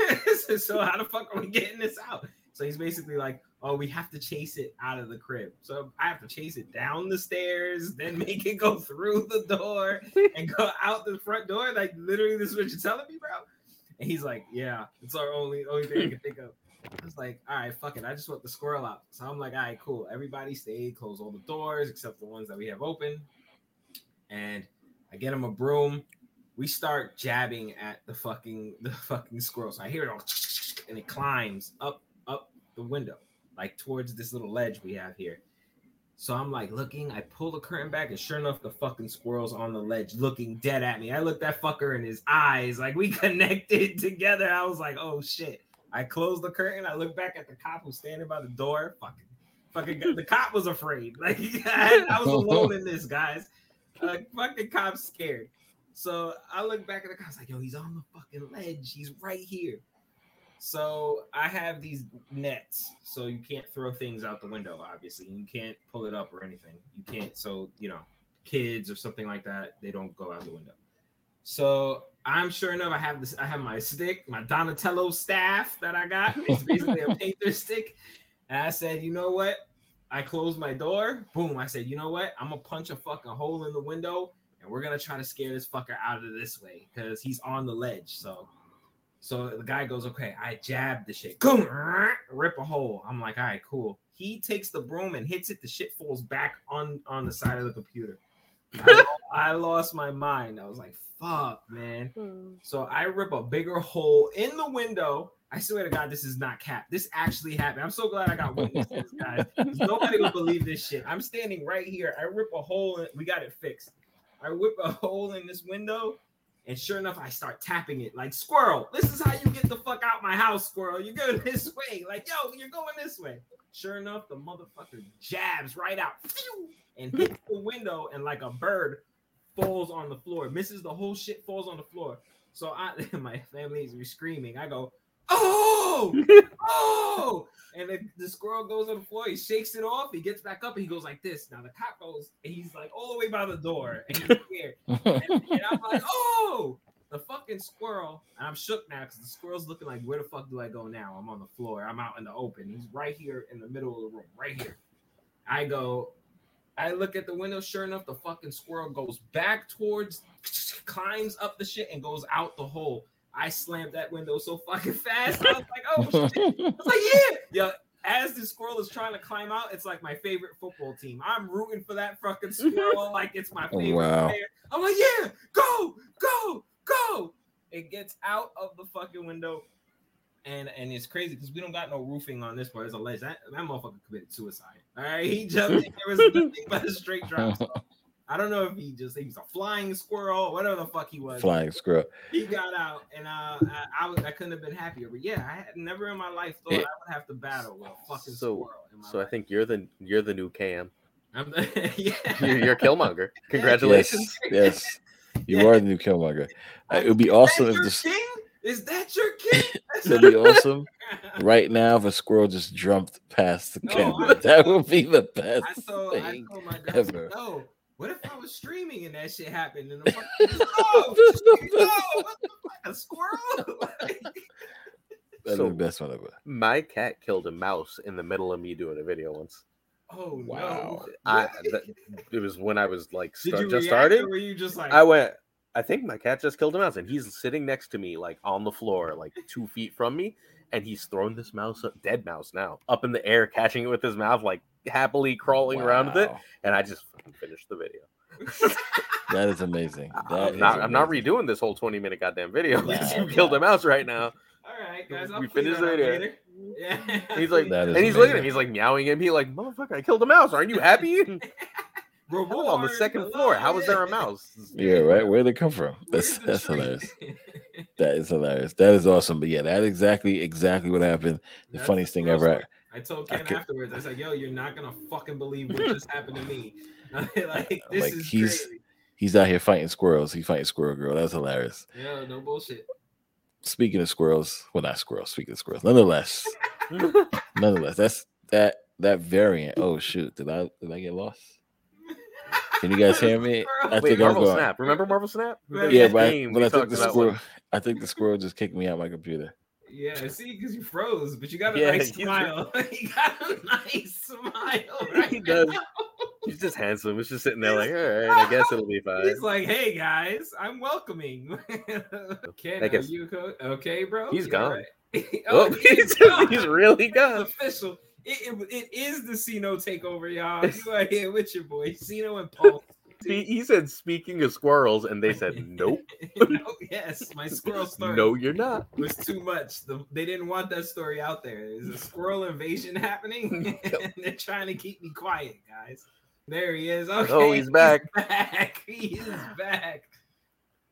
I said, so how the fuck are we getting this out? So he's basically like, oh, we have to chase it out of the crib. So I have to chase it down the stairs, then make it go through the door and go out the front door. Like literally, this is what you're telling me, bro. And he's like, yeah, it's our only only thing I can think of. I was like, all right, fuck it. I just want the squirrel out. So I'm like, all right, cool. Everybody stay, close all the doors except the ones that we have open. And I get him a broom. We start jabbing at the fucking the fucking squirrel. So I hear it all and it climbs up up the window, like towards this little ledge we have here. So I'm like looking, I pull the curtain back, and sure enough, the fucking squirrel's on the ledge looking dead at me. I looked that fucker in his eyes, like we connected together. I was like, oh shit. I closed the curtain. I looked back at the cop who's standing by the door. Fucking, fucking, the cop was afraid. Like I, I was alone in this, guys. Uh, fucking cop's scared. So I look back at the cop. I was like, yo, he's on the fucking ledge. He's right here. So I have these nets, so you can't throw things out the window. Obviously, you can't pull it up or anything. You can't. So you know, kids or something like that, they don't go out the window. So I'm sure enough. I have this. I have my stick, my Donatello staff that I got. It's basically a painter stick. And I said, you know what? I closed my door. Boom. I said, you know what? I'm gonna punch a fucking hole in the window, and we're gonna try to scare this fucker out of this way because he's on the ledge. So, so the guy goes, okay. I jab the shit. Boom. Rip a hole. I'm like, all right, cool. He takes the broom and hits it. The shit falls back on on the side of the computer. I, I lost my mind. I was like, fuck, man. Hmm. So I rip a bigger hole in the window. I swear to God, this is not cap. This actually happened. I'm so glad I got witnesses, guys. Nobody would believe this shit. I'm standing right here. I rip a hole. In, we got it fixed. I whip a hole in this window, and sure enough, I start tapping it like squirrel. This is how you get the fuck out my house, squirrel. You're going this way. Like, yo, you're going this way. Sure enough, the motherfucker jabs right out and hits the window, and like a bird falls on the floor, misses the whole shit, falls on the floor. So I, my family is screaming. I go, oh, oh, and the, the squirrel goes on the floor. He shakes it off. He gets back up. And he goes like this. Now the cop goes, and he's like all the way by the door, and he's here. and, and I'm like, oh, the fucking squirrel. And I'm shook now because the squirrel's looking like, where the fuck do I go now? I'm on the floor. I'm out in the open. He's right here in the middle of the room, right here. I go, I look at the window. Sure enough, the fucking squirrel goes back towards, climbs up the shit, and goes out the hole. I slammed that window so fucking fast. I was like, oh shit. I was like, yeah. Yeah. As the squirrel is trying to climb out, it's like my favorite football team. I'm rooting for that fucking mm-hmm. squirrel like it's my favorite wow. player. I'm like, yeah, go, go, go. It gets out of the fucking window. And and it's crazy because we don't got no roofing on this part. It's a ledge. That, that motherfucker committed suicide. All right. He jumped in. There was nothing but a straight drop. I don't know if he just he was a flying squirrel, whatever the fuck he was. Flying squirrel. He got out, and uh, I, I was I couldn't have been happier. But yeah, I had never in my life thought I would have to battle with a fucking So- squirrel. So I think you're the you're the new Cam. I'm the, yeah. You're, you're Killmonger. Congratulations. Yes, yes. You Yeah. are the new Killmonger. Uh, It would be awesome if this. king? Is that your king? That'd be awesome right now if a squirrel just jumped past the No, camera. I- that would be the best I I thing. my dad, ever. no. What if I was streaming and that shit happened? And the fucking, no, just, no, what the fuck, a squirrel? That'd So- the best one ever. My cat killed a mouse in the middle of me doing a video once. oh Wow. no! I Really? that, it was when I was like start, just started. were you just like I went. I think my cat just killed a mouse, and he's sitting next to me, like on the floor, like two feet from me, and he's throwing this mouse, up, dead mouse now, up in the air, catching it with his mouth, like happily crawling around with it, and I just fucking finished the video. That is amazing. That I'm is not. I'm not redoing this whole 20 minute goddamn video. Nah, you nah. killed a mouse right now. All right, guys, I'll We finished that the video. later. Yeah. And he's like, That is and he's looking at amazing. me. He's like meowing at me, like motherfucker, I killed a mouse. Aren't you happy? I'm on the Reward, second floor. How was there a mouse? Yeah, right. Where'd it come from? That's that's hilarious. That is hilarious. That is awesome. But yeah, that exactly exactly what happened. The That's funniest thing ever. story. I told I Ken could- afterwards. I was like, "Yo, you're not gonna fucking believe what just happened to me. like this Like, is he's- crazy. He's out here fighting squirrels. He's fighting squirrel girl. That's hilarious. Yeah, no bullshit. Speaking of squirrels, well, not squirrels. Speaking of squirrels, nonetheless, nonetheless, that's that that variant. Oh shoot, did I did I get lost? Can you guys hear me? I Wait, think I'm Marvel going. Snap. Remember Marvel Snap? Yeah, but, I, but I think the squirrel. when- I think the squirrel just kicked me out my computer. Yeah, see, because you froze, but you got a Yeah, nice smile. you got a nice smile. Right He does. He's just handsome. He's just sitting there like, all right, I guess it'll be fine. He's like, "Hey guys, I'm welcoming." Ken, I guess- you co- okay, bro? He's You gone. alright? Oh, he's, he's really It's gone. official. It, it, it is the Cino takeover, y'all. You are here with your boy Cino and Paul. He, he said, speaking of squirrels, and they said, nope. no, oh, yes, my squirrel story No, you're not. was too much. The, they didn't want that story out there. There's a squirrel invasion happening, and they're trying to keep me quiet, guys. There he is. Okay, Oh, he's back. back. He is back.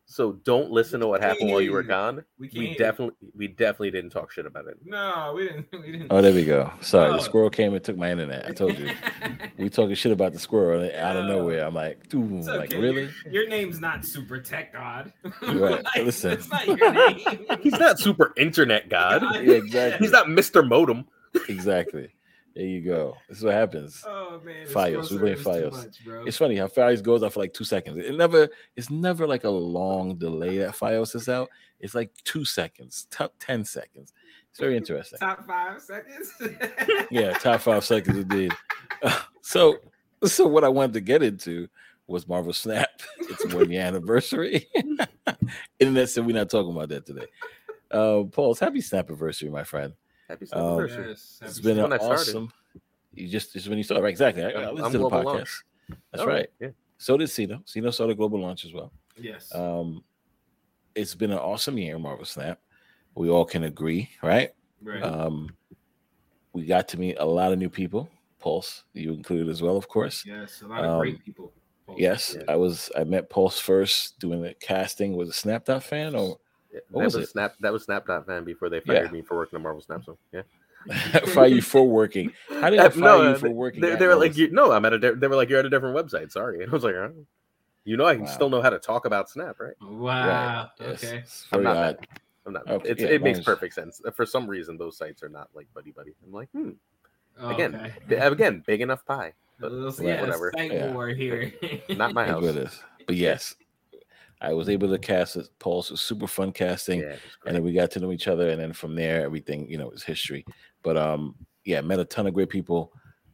So don't listen to what happened while you were gone. We. We definitely, we definitely didn't talk shit about it. No, we didn't. We didn't. Oh, there we go. Sorry, Oh. the squirrel came and took my internet. I told you. We talking shit about the squirrel and out of Yeah. nowhere. I'm like, dude, It's like okay. really? Your, your name's not Super Tech God. Right, Like, listen. It's not your name. He's not super internet god. Yeah, exactly. He's not Mr. Modem. Exactly. There you go. This is what happens. Oh man, Fios, we blame Fios. much. It's funny how Fios goes out for like two seconds. It never, it's never like a long delay that Fios is out. It's like two seconds, top ten seconds. It's very interesting. Top five seconds. Yeah, top five seconds indeed. Uh, so, so what I wanted to get into was Marvel Snap. It's one year anniversary. Internet said we're not talking about that today. Uh, Paul's happy Snap anniversary, my friend. Happy Um, anniversary. Yes, It's happy been when an I started. awesome. You just just when you started, right? Exactly. I, I listened I'm to the podcast. launch. That's Oh, right. Yeah. So did Cino. Cino started global launch as well. Yes. Um, it's been an awesome year, Marvel Snap. We all can agree, right? right. Um, we got to meet a lot of new people. Pulse, you included as well, of course. yes, a lot of um, great people. Pulse. Yes, Yeah. I was. I met Pulse first doing the casting. Was a Snapdot fan or Yeah, What that was was, it? Snap. That was Snapdot before they Yeah. fired me for working on Marvel Snap So Yeah. fire you for working? How did I fire no, you uh, for working? They, they were like, you, no, I'm at a. di- They were like, you're at a different website. Sorry, and I was like, oh. you know, I can Wow. still know how to talk about Snap, right? Wow. Yes, Okay. it's I'm not odd. that- I'm not. Okay, it's, yeah, it makes perfect sense. For some reason, those sites are not like buddy buddy. I'm like, hmm. Again, Okay. b- again, big enough pie. But little, Right. yeah, whatever. Site Yeah. war here. Not my house. But yes, I was able to cast it. Pulse It was super fun casting. Yeah, and then we got to know each other and then from there everything you know is history but um yeah met a ton of great people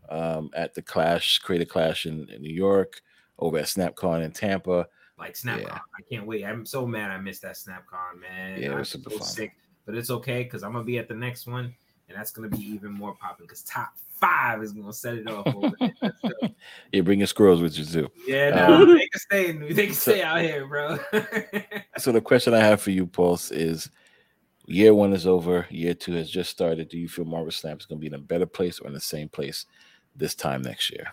um at the clash creative clash in, in new york over at snapcon in tampa like SnapCon. Yeah. I can't wait. I'm so mad I missed that SnapCon, man. Yeah, it I'm was super so fun. sick, but it's okay because I'm gonna be at the next one, and that's gonna be even more popping because top five is gonna set it off. Over there. Let's yeah bring your squirrels with you too Yeah, Um, they can stay. They can so- stay out here, bro. so the question i have for you pulse is year one is over year two has just started do you feel marvel snap is going to be in a better place or in the same place this time next year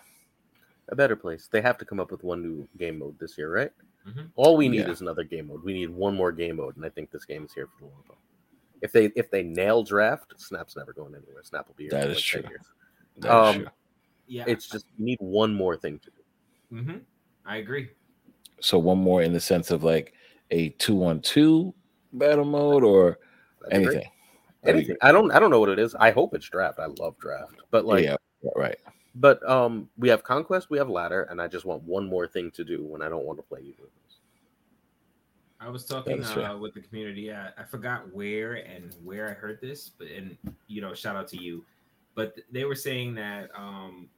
a better place. They have to come up with one new game mode this year, right? Mhm. All we need Yeah. is another game mode. We need one more game mode, and I think this game is here for the long haul. If they if they nail draft, Snap's never going anywhere. Snap will be here. That for is like true. years. That is Um, true. yeah, It's just you need one more thing to do. hmm I agree. so one more in the sense of like a two-on-two battle mode or That'd great. anything Anything. I don't I don't know what it is. I hope it's draft. I love draft, but like yeah right But um, we have conquest, we have ladder, and I just want one more thing to do when I don't want to play either of those. I was talking uh, with the community. I, I forgot where and where I heard this, but and you know, shout out to you. But they were saying that, um,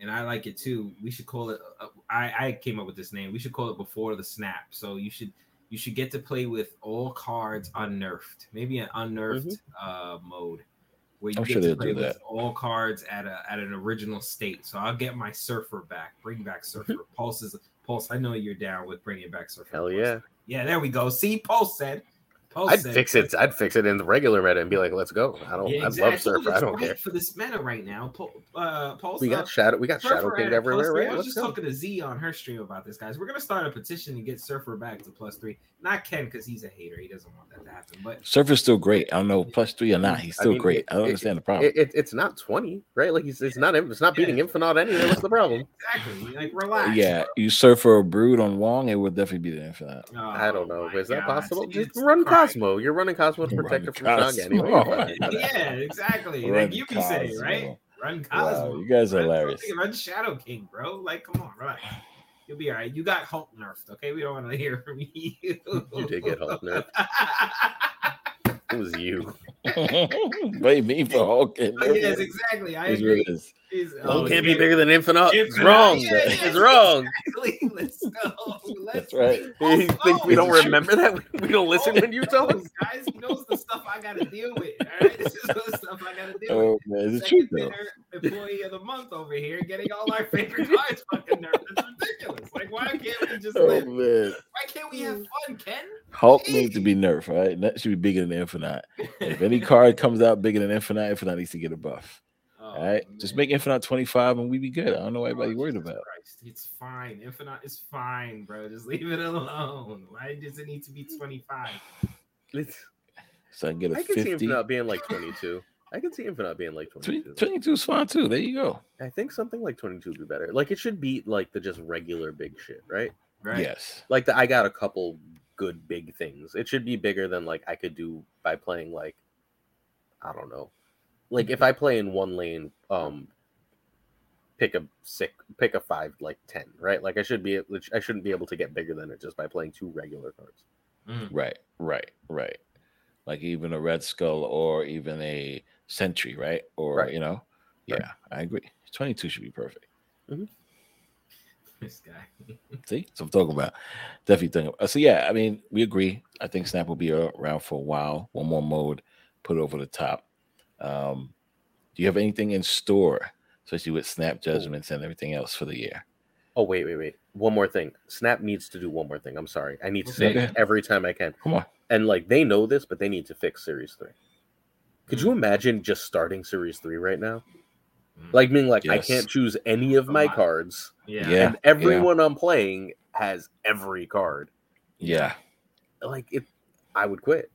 and I like it too. We should call it. Uh, I I came up with this name. We should call it before the snap. So you should you should get to play with all cards unnerfed. Maybe an unnerfed uh, mode where you I'm get sure to play do with all cards at a at an original state. So I'll get my surfer back. Bring back surfer. Pulse is Pulse. I know you're down with bringing back surfer. Hell Pulse. yeah! Yeah, there we go. See, Pulse said. Pulse I'd said, fix it. I'd fix it in the regular meta and be like, "Let's go." I don't. Yeah, I love surfer. I It's don't right care. for this meta right now. Pul- uh, Pulse. We got shadow. We got Shadow King everywhere, plus three. right? I was Let's just go. talking to Z on her stream about this, guys. We're gonna start a petition to get Surfer back to plus three. Not Ken because he's a hater. He doesn't want that to happen. But Surfer's still great. I don't know plus three or not. He's I still mean, great. it- I don't it- understand the problem. It, it, it's not twenty, right? Like it's, it's not. It's not beating Yeah. Infinite anyway. What's the problem? exactly, like relax. yeah, you Surfer or Brood on Wong, it would definitely be the infinite. Oh, I don't know. my Is that God. possible? Just run crying. Cosmo. You're running Cosmo to protect her from Cosmo. Shang anyway. You're yeah, exactly. Run like you be saying, Cosmo. right? Run Wow, Cosmo. you guys are Run hilarious. something, Run Shadow King, bro. Like, come on, relax. You'll be all right. You got Hulk nerfed, okay? We don't want to hear from you. You did get Hulk nerfed. It was you. Blame me for Hulk. and yes, exactly. I Here's what agree. It is. He's- oh, can't yeah. be bigger than Infinite. It's Infinite. wrong. Yeah, It's yes, wrong. Exactly. Let's go. Let's That's right. You think we don't remember that? We don't listen when you tell us. guys. He knows the stuff I gotta deal with. All right, this is the stuff I gotta deal with. Oh man, is it true Second though? employee of the month over here, getting all our favorite cards fucking nerfed. It's ridiculous. Like, why can't we just Oh live? man, Why can't we have fun, Ken? Hulk needs to be nerfed, right? That should be bigger than Infinite. If any card comes out bigger than Infinite, Infinite needs to get a buff. Oh, All right, just make Infinite 25 and we be good. I don't know what everybody oh, worried Jesus about. Christ. It's fine. Infinite is fine, bro. Just leave it alone. Why does it need to be 25? It's, So I can get a I can see 50. Infinite being like 22. I can see Infinite being like 22. 22 is fine too. There you go. I think something like 22 would be better. Like it should beat like the just regular big shit, right? Right. Yes. Like the, I got a couple good big things. It should be bigger than like I could do by playing like I don't know. Like if I play in one lane, um pick a six pick a five like 10, right? Like I should be I shouldn't be able to get bigger than it just by playing two regular cards. Mm. Right. Right. Right. Like even a Red Skull or even a Sentry, right? Or Right. you know, yeah, Right. I agree. 22 should be perfect. This guy. See, so I'm talking about definitely thinking. Uh, so yeah, I mean, we agree. I think Snap will be around for a while. One more mode, put it over the top. Um, do you have anything in store, especially with Snap judgments and everything else for the year? Oh wait, wait, wait. One more thing. Snap needs to do one more thing. I'm sorry. I need to say Okay. it every time I can. Come on. And like they know this, but they need to fix Series 3. Could Hmm. you imagine just starting Series 3 right now? Like meaning like I can't choose any of my cards, yeah, Yeah. and everyone I'm playing has every card. Yeah. Like it, I would quit.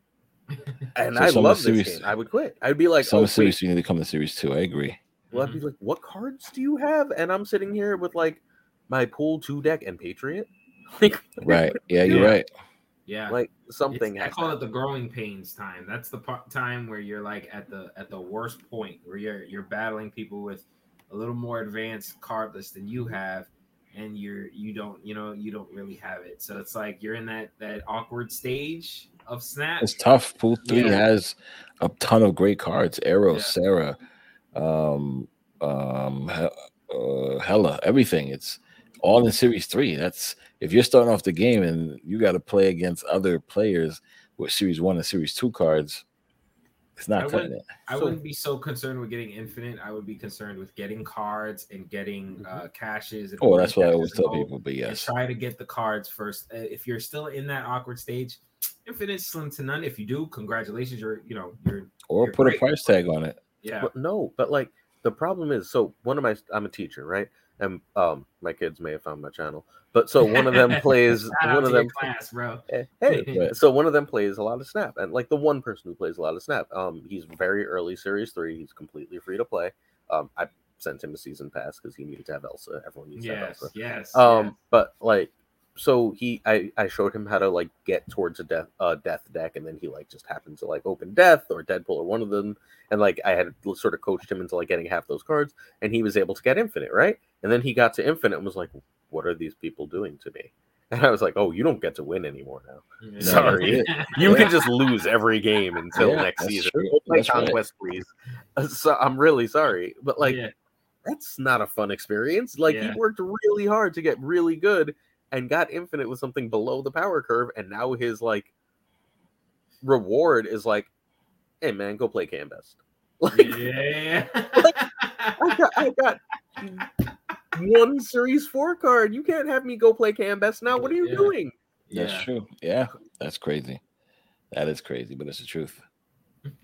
And So I love this series- game. I would quit. I'd be like, Some oh, the series wait. you need to come to series two. I agree. Well, I'd be mm-hmm. like, what cards do you have? And I'm sitting here with like my pool two deck and Patriot. Like, Right. Yeah, you're Yeah. right. yeah. like something. I call it the growing pains time. That's the part, time where you're like at the at the worst point where you're you're battling people with a little more advanced card list than you have, and you're you don't you know you don't really have it. So it's like you're in that that awkward stage of snap. It's tough. Pool three Yeah. has a ton of great cards. Aero, Yeah. Sera, um, um, uh, Hela, everything. It's all in series three. That's if you're starting off the game and you got to play against other players with series one and series two cards. It's not I cutting wouldn't- it. I So- wouldn't be so concerned with getting infinite. I would be concerned with getting cards and getting Mhm. uh, caches. And Oh, that's what I always tell people. But and yes, try to get the cards first. Uh, If you're still in that awkward stage, infinite slim to none. If you do, congratulations. You're you know you're or you're put a price tag on it. yeah But no, but like the problem is, so one of my, I'm a teacher, right? And um, my kids may have found my channel, but so one of them plays, one of them class, bro. Eh, Hey, so one of them plays a lot of Snap, and like the one person who plays a lot of Snap, um, he's very early Series Three. He's completely free to play. Um, I sent him a season pass because he needed to have Elsa. Everyone needs to have Yes, Elsa. yes. Um, yes. but like, so he, I, I showed him how to like get towards a death, uh, death deck, and then he like just happened to like open Death or Deadpool or one of them, and like I had sort of coached him into like getting half those cards, and he was able to get Infinite, right? And then he got to Infinite and was like, "What are these people doing to me?" And I was like, "Oh, you don't get to win anymore now." Yeah. sorry. You can just lose every game until Yeah, next that's season. true. Go play That's right. Conquest, please. Uh, So I'm really sorry, but like Yeah. that's not a fun experience. Like Yeah. he worked really hard to get really good and got infinite with something below the power curve, and now his like reward is like, hey man, go play Cam Best. Like yeah. I got, I got one series four card. You can't have me go play Cam Best now. What are you Yeah. doing? That's Yeah. true. Yeah, that's crazy. That is crazy, but it's the truth.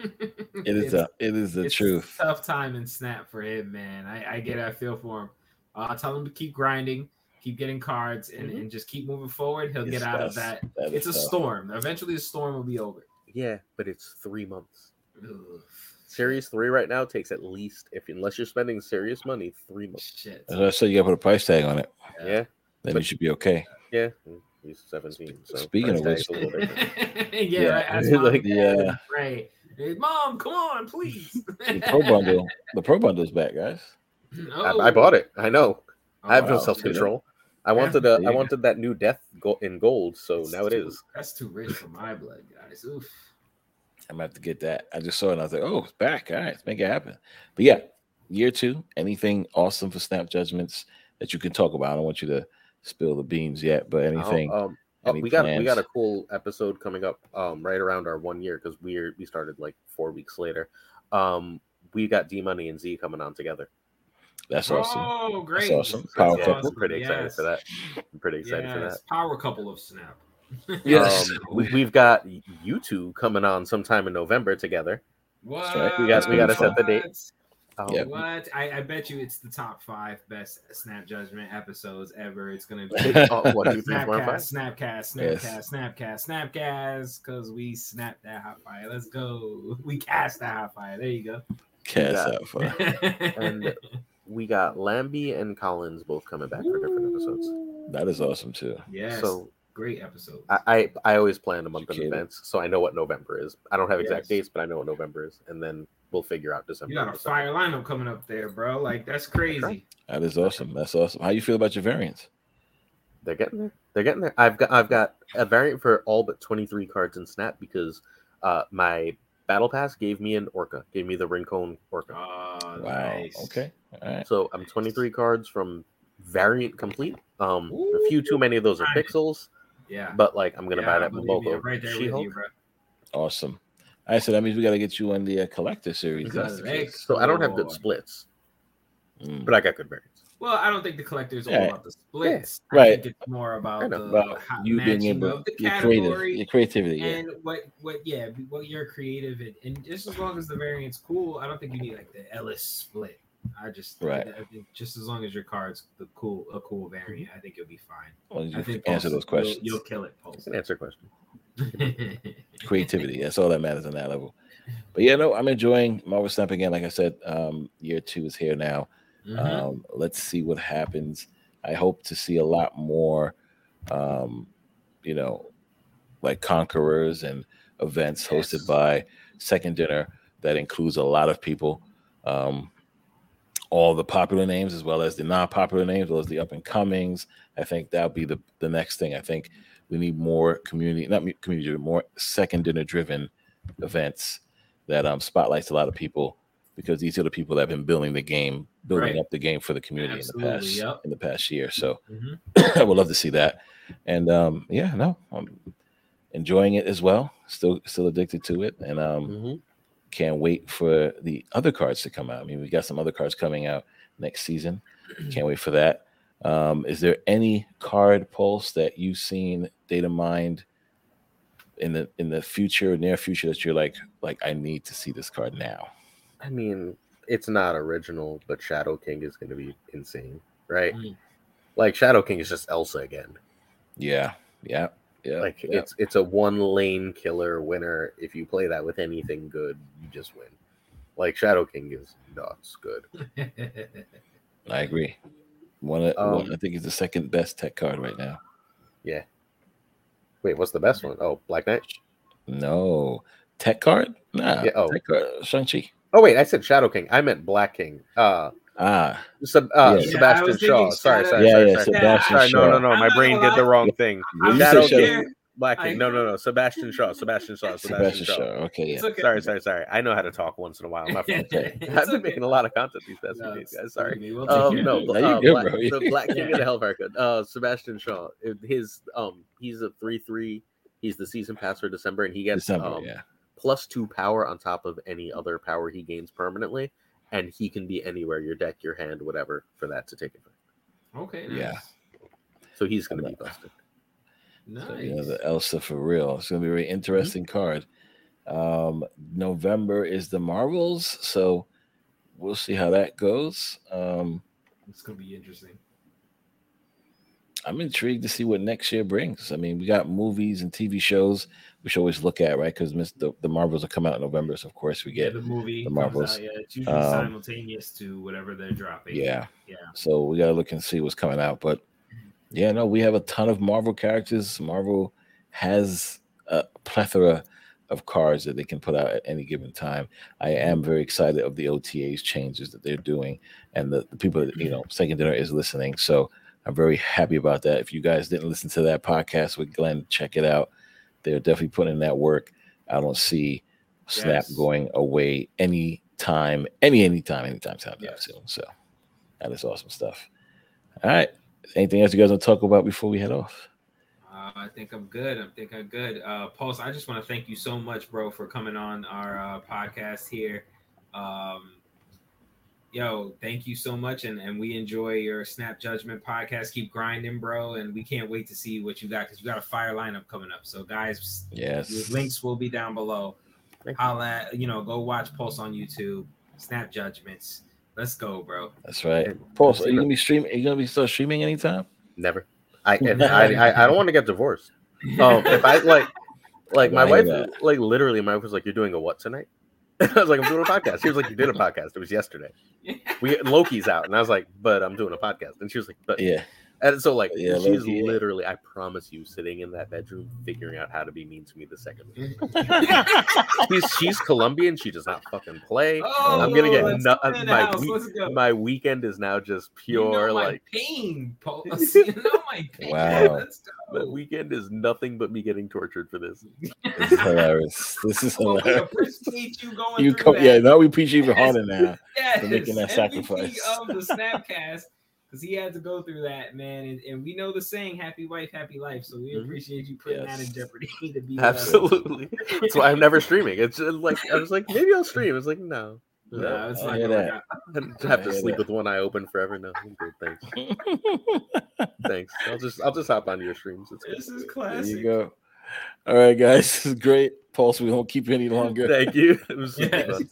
It is It's- the it is the it's truth. Tough time in snap for him, man. I, I get it. I feel for him. Uh, tell him to keep grinding, keep getting cards, and, Mhm. and just keep moving forward. He'll It's get out of that. That It's a tough. storm. Eventually, the storm will be over. Yeah, but it's three months. Ugh. Series three right now takes at least, if unless you're spending serious money, three months. Shit. As I said, you got to put a price tag on it. Yeah, Then But- you should be okay. yeah. He's seventeen. So Speaking of price which- a little different. yeah, Yeah, right. Like, mom dad yeah. and pray. Hey, mom, come on, please. The pro bundle, the pro bundle's back, guys. Oh. I, I bought it. I know. I have no wow. self control. I wanted a, there I wanted that new death go- in gold, so That's now it too- is. That's too rich for my blood, guys. Oof. I'm gonna have to get that. I just saw it and I was like, oh, it's back. All right, let's make it happen. But yeah, year two, anything awesome for snap judgments that you can talk about. I don't want you to spill the beans yet, but anything. Oh, um, oh, any we got we got a cool episode coming up um, right around our one year because we we started like four weeks later. Um, we got D Money and Z coming on together. That's awesome. Oh, great. awesome. That's Power yeah, couple. we're pretty excited Yes. for that. I'm pretty excited for that. Power couple of Snap. Yes. Um, we, we've got you two coming on sometime in November together. What? right. We got- we gotta set the date. Um, Yeah. What? I, I bet you it's the top five best Snap Judgment episodes ever. It's gonna be oh, what do you think? Four and Snapcast. Snapcast, Yes. Snapcast, Snapcast, Snapcast, because we snapped that hot fire. Let's go. We cast that hot fire. There you go. Cast that out for And we got Lambie and Collins both coming back for different episodes. that is awesome too. Yeah. So great episode. I, I I always plan a month in advance, so I know what November is. I don't have exact Yes. dates, but I know what November is, and then we'll figure out December. You got and a December. fire lineup coming up there, bro. Like that's crazy. That is awesome. That's awesome. How you feel about your variants? They're getting there. They're getting there. I've got I've got a variant for all but twenty three cards in Snap because uh my battle pass gave me an Orca, gave me the Rincon Orca. Oh, Wow. nice. Okay. All right. So I'm twenty three cards from variant complete. Um, a few too many of those are Nice. pixels, Yeah. but like I'm gonna Yeah, buy that believe you. Mobile right you, She-Hulk. bro. Awesome. All right, so that means we got to get you on the uh, collector series. That's the So I don't have good splits, Mm. but I got good variants. Well, I don't think the collector is all Yeah. about the splits. Yeah. I Right. think it's more about the About how- you being able, of the your creative, your creativity. Yeah. and what what yeah what you're creative in. And just as long as the variant's cool, I don't think you need like the Ellis split. I just Right. I think just as long as your card's the cool a cool variant, I think you'll be fine. Well, you I think answer Pulse, those questions. You'll, you'll kill it, I Pulse. can answer question. Creativity. That's all that matters on that level. But yeah, no, I'm enjoying Marvel Snap again. Like I said, um, year two is here now. Mhm. Um, let's see what happens. I hope to see a lot more, um, you know, like conquerors and events hosted by Second Dinner that includes a lot of people, um, all the popular names as well as the non-popular names, as well as the up and comings. I think that'll be the the next thing. I think we need more community, not community, more Second Dinner driven events that um, spotlights a lot of people because these are the people that have been building the game, building Right. up the game for the community in the past yep. in the past year. So Mhm. I would love to see that. And um, yeah, no, I'm enjoying it as well. Still still addicted to it. And um, Mhm. can't wait for the other cards to come out. I mean, we got some other cards coming out next season. Can't wait for that. Um, is there any card pulse that you've seen data mined in the in the future, near future that you're like, like I need to see this card now? I mean, it's not original, but Shadow King is going to be insane, right? Mm. Like Shadow King is just Elsa again. Yeah, yeah, yeah. like yeah. it's it's a one lane killer winner. If you play that with anything good, you just win. Like Shadow King is nuts good. I agree. One, of- Um, one, I think he's the second best tech card right now. Yeah. Wait, what's the best one? Oh, Black Knight. No tech card? Nah. Yeah, oh. tech card. Shang Chi. Oh wait, I said Shadow King. I meant Black King. Uh, Ah, Seb- uh Yeah. Yeah, Sebastian was Shaw. Sorry, sorry, yeah, sorry, yeah. sorry. Sebastian Sorry, no, no, no. My brain did the wrong thing. I'm Shadow said so Shadow- King. Black King. No, no, no. Sebastian Shaw. Sebastian Shaw. Sebastian Sebastian Shaw. Shaw. Okay, yeah. Okay. Sorry, sorry, sorry. I know how to talk once in a while. My fault. It's I've been okay. making a lot of content these past few No, days, guys. Sorry. We'll Um, no. No, you uh, good, Black, bro. the Black King Yeah. of the Hellfire Club. Uh, Sebastian Shaw. His um, he's a three three. He's the season pass for December, and he gets December, um, yeah. Plus two power on top of any other power he gains permanently, and he can be anywhere your deck, your hand, whatever, for that to take effect. Okay. Yeah. So he's going to be busted. Nice. So, you know, the Elsa for real. It's gonna be a very interesting card. Um, November is the Marvels, so we'll see how that goes. Um, It's gonna be interesting. I'm intrigued to see what next year brings. I mean, we got movies and TV shows we should always look at, right? Because the, the Marvels will come out in November, so of course we Yeah, get the movie the Marvels. out, yeah, it's usually Um, simultaneous to whatever they're dropping. yeah. Yeah. So we gotta look and see what's coming out. But yeah, no, we have a ton of Marvel characters. Marvel has a plethora of cards that they can put out at any given time. I am very excited of the OTAs changes that they're doing, and the, the people that you know, Second Dinner is listening. So I'm very happy about that. If you guys didn't listen to that podcast with Glenn, check it out. They're definitely putting in that work. I don't see Snap Yes. going away any time, any anytime, anytime time Yes. soon. So that is awesome stuff. All right. Anything else you guys want to talk about before we head off? Uh, I think I'm good. I think I'm good. Uh, Pulse, I just want to thank you so much, bro, for coming on our uh, podcast here. Um, yo, thank you so much, and and we enjoy your Snap Judgment podcast. Keep grinding, bro, and we can't wait to see what you got because you got a fire lineup coming up. So, guys, Yes. links will be down below. Thank you. Holla, you know, go watch Pulse on YouTube. Snap Judgments. Let's go, bro. That's right. And- Pulse, are you gonna be streaming? Are you gonna be still streaming anytime? Never. I I, I, I don't want to get divorced. Um, if I like, like my wife, that. like literally, my wife was like, "You're doing a what tonight?" I was like, "I'm doing a podcast." She was like, "You did a podcast. It was yesterday. We Loki's out," and I was like, "But I'm doing a podcast." And she was like, "But," Yeah. and so like, Yeah, she's Loki, yeah. literally, I promise you, sitting in that bedroom figuring out how to be mean to me the second. she's she's Colombian. She does not fucking play. Oh, I'm gonna get let's nu- get in the my week- go. My weekend is now just You know pure my like. pain, Pulse. You know my pain. Wow. Let's My go. weekend is nothing but me getting tortured for this. This is hilarious. This is Well, we hilarious. appreciate you going You through come, that. yeah. Now we appreciate you even harder now. yes, for making that MVP sacrifice. of the Snapcast because he had to go through that, man. And, and we know the saying, "Happy wife, happy life." So we Mhm. appreciate you putting that in jeopardy to be Absolutely. That's why I'm never streaming. It's just like I was like, maybe I'll stream. It's like no. No, No, it's I not gonna that. work. I have to sleep that. with one eye open forever. No, I'm good. Thanks. Thanks. I'll just I'll just hop onto your streams. It's This is There classic. you go. All right, guys. This is great. Pulse, we won't keep you any longer. Thank you. It was Yes. fun.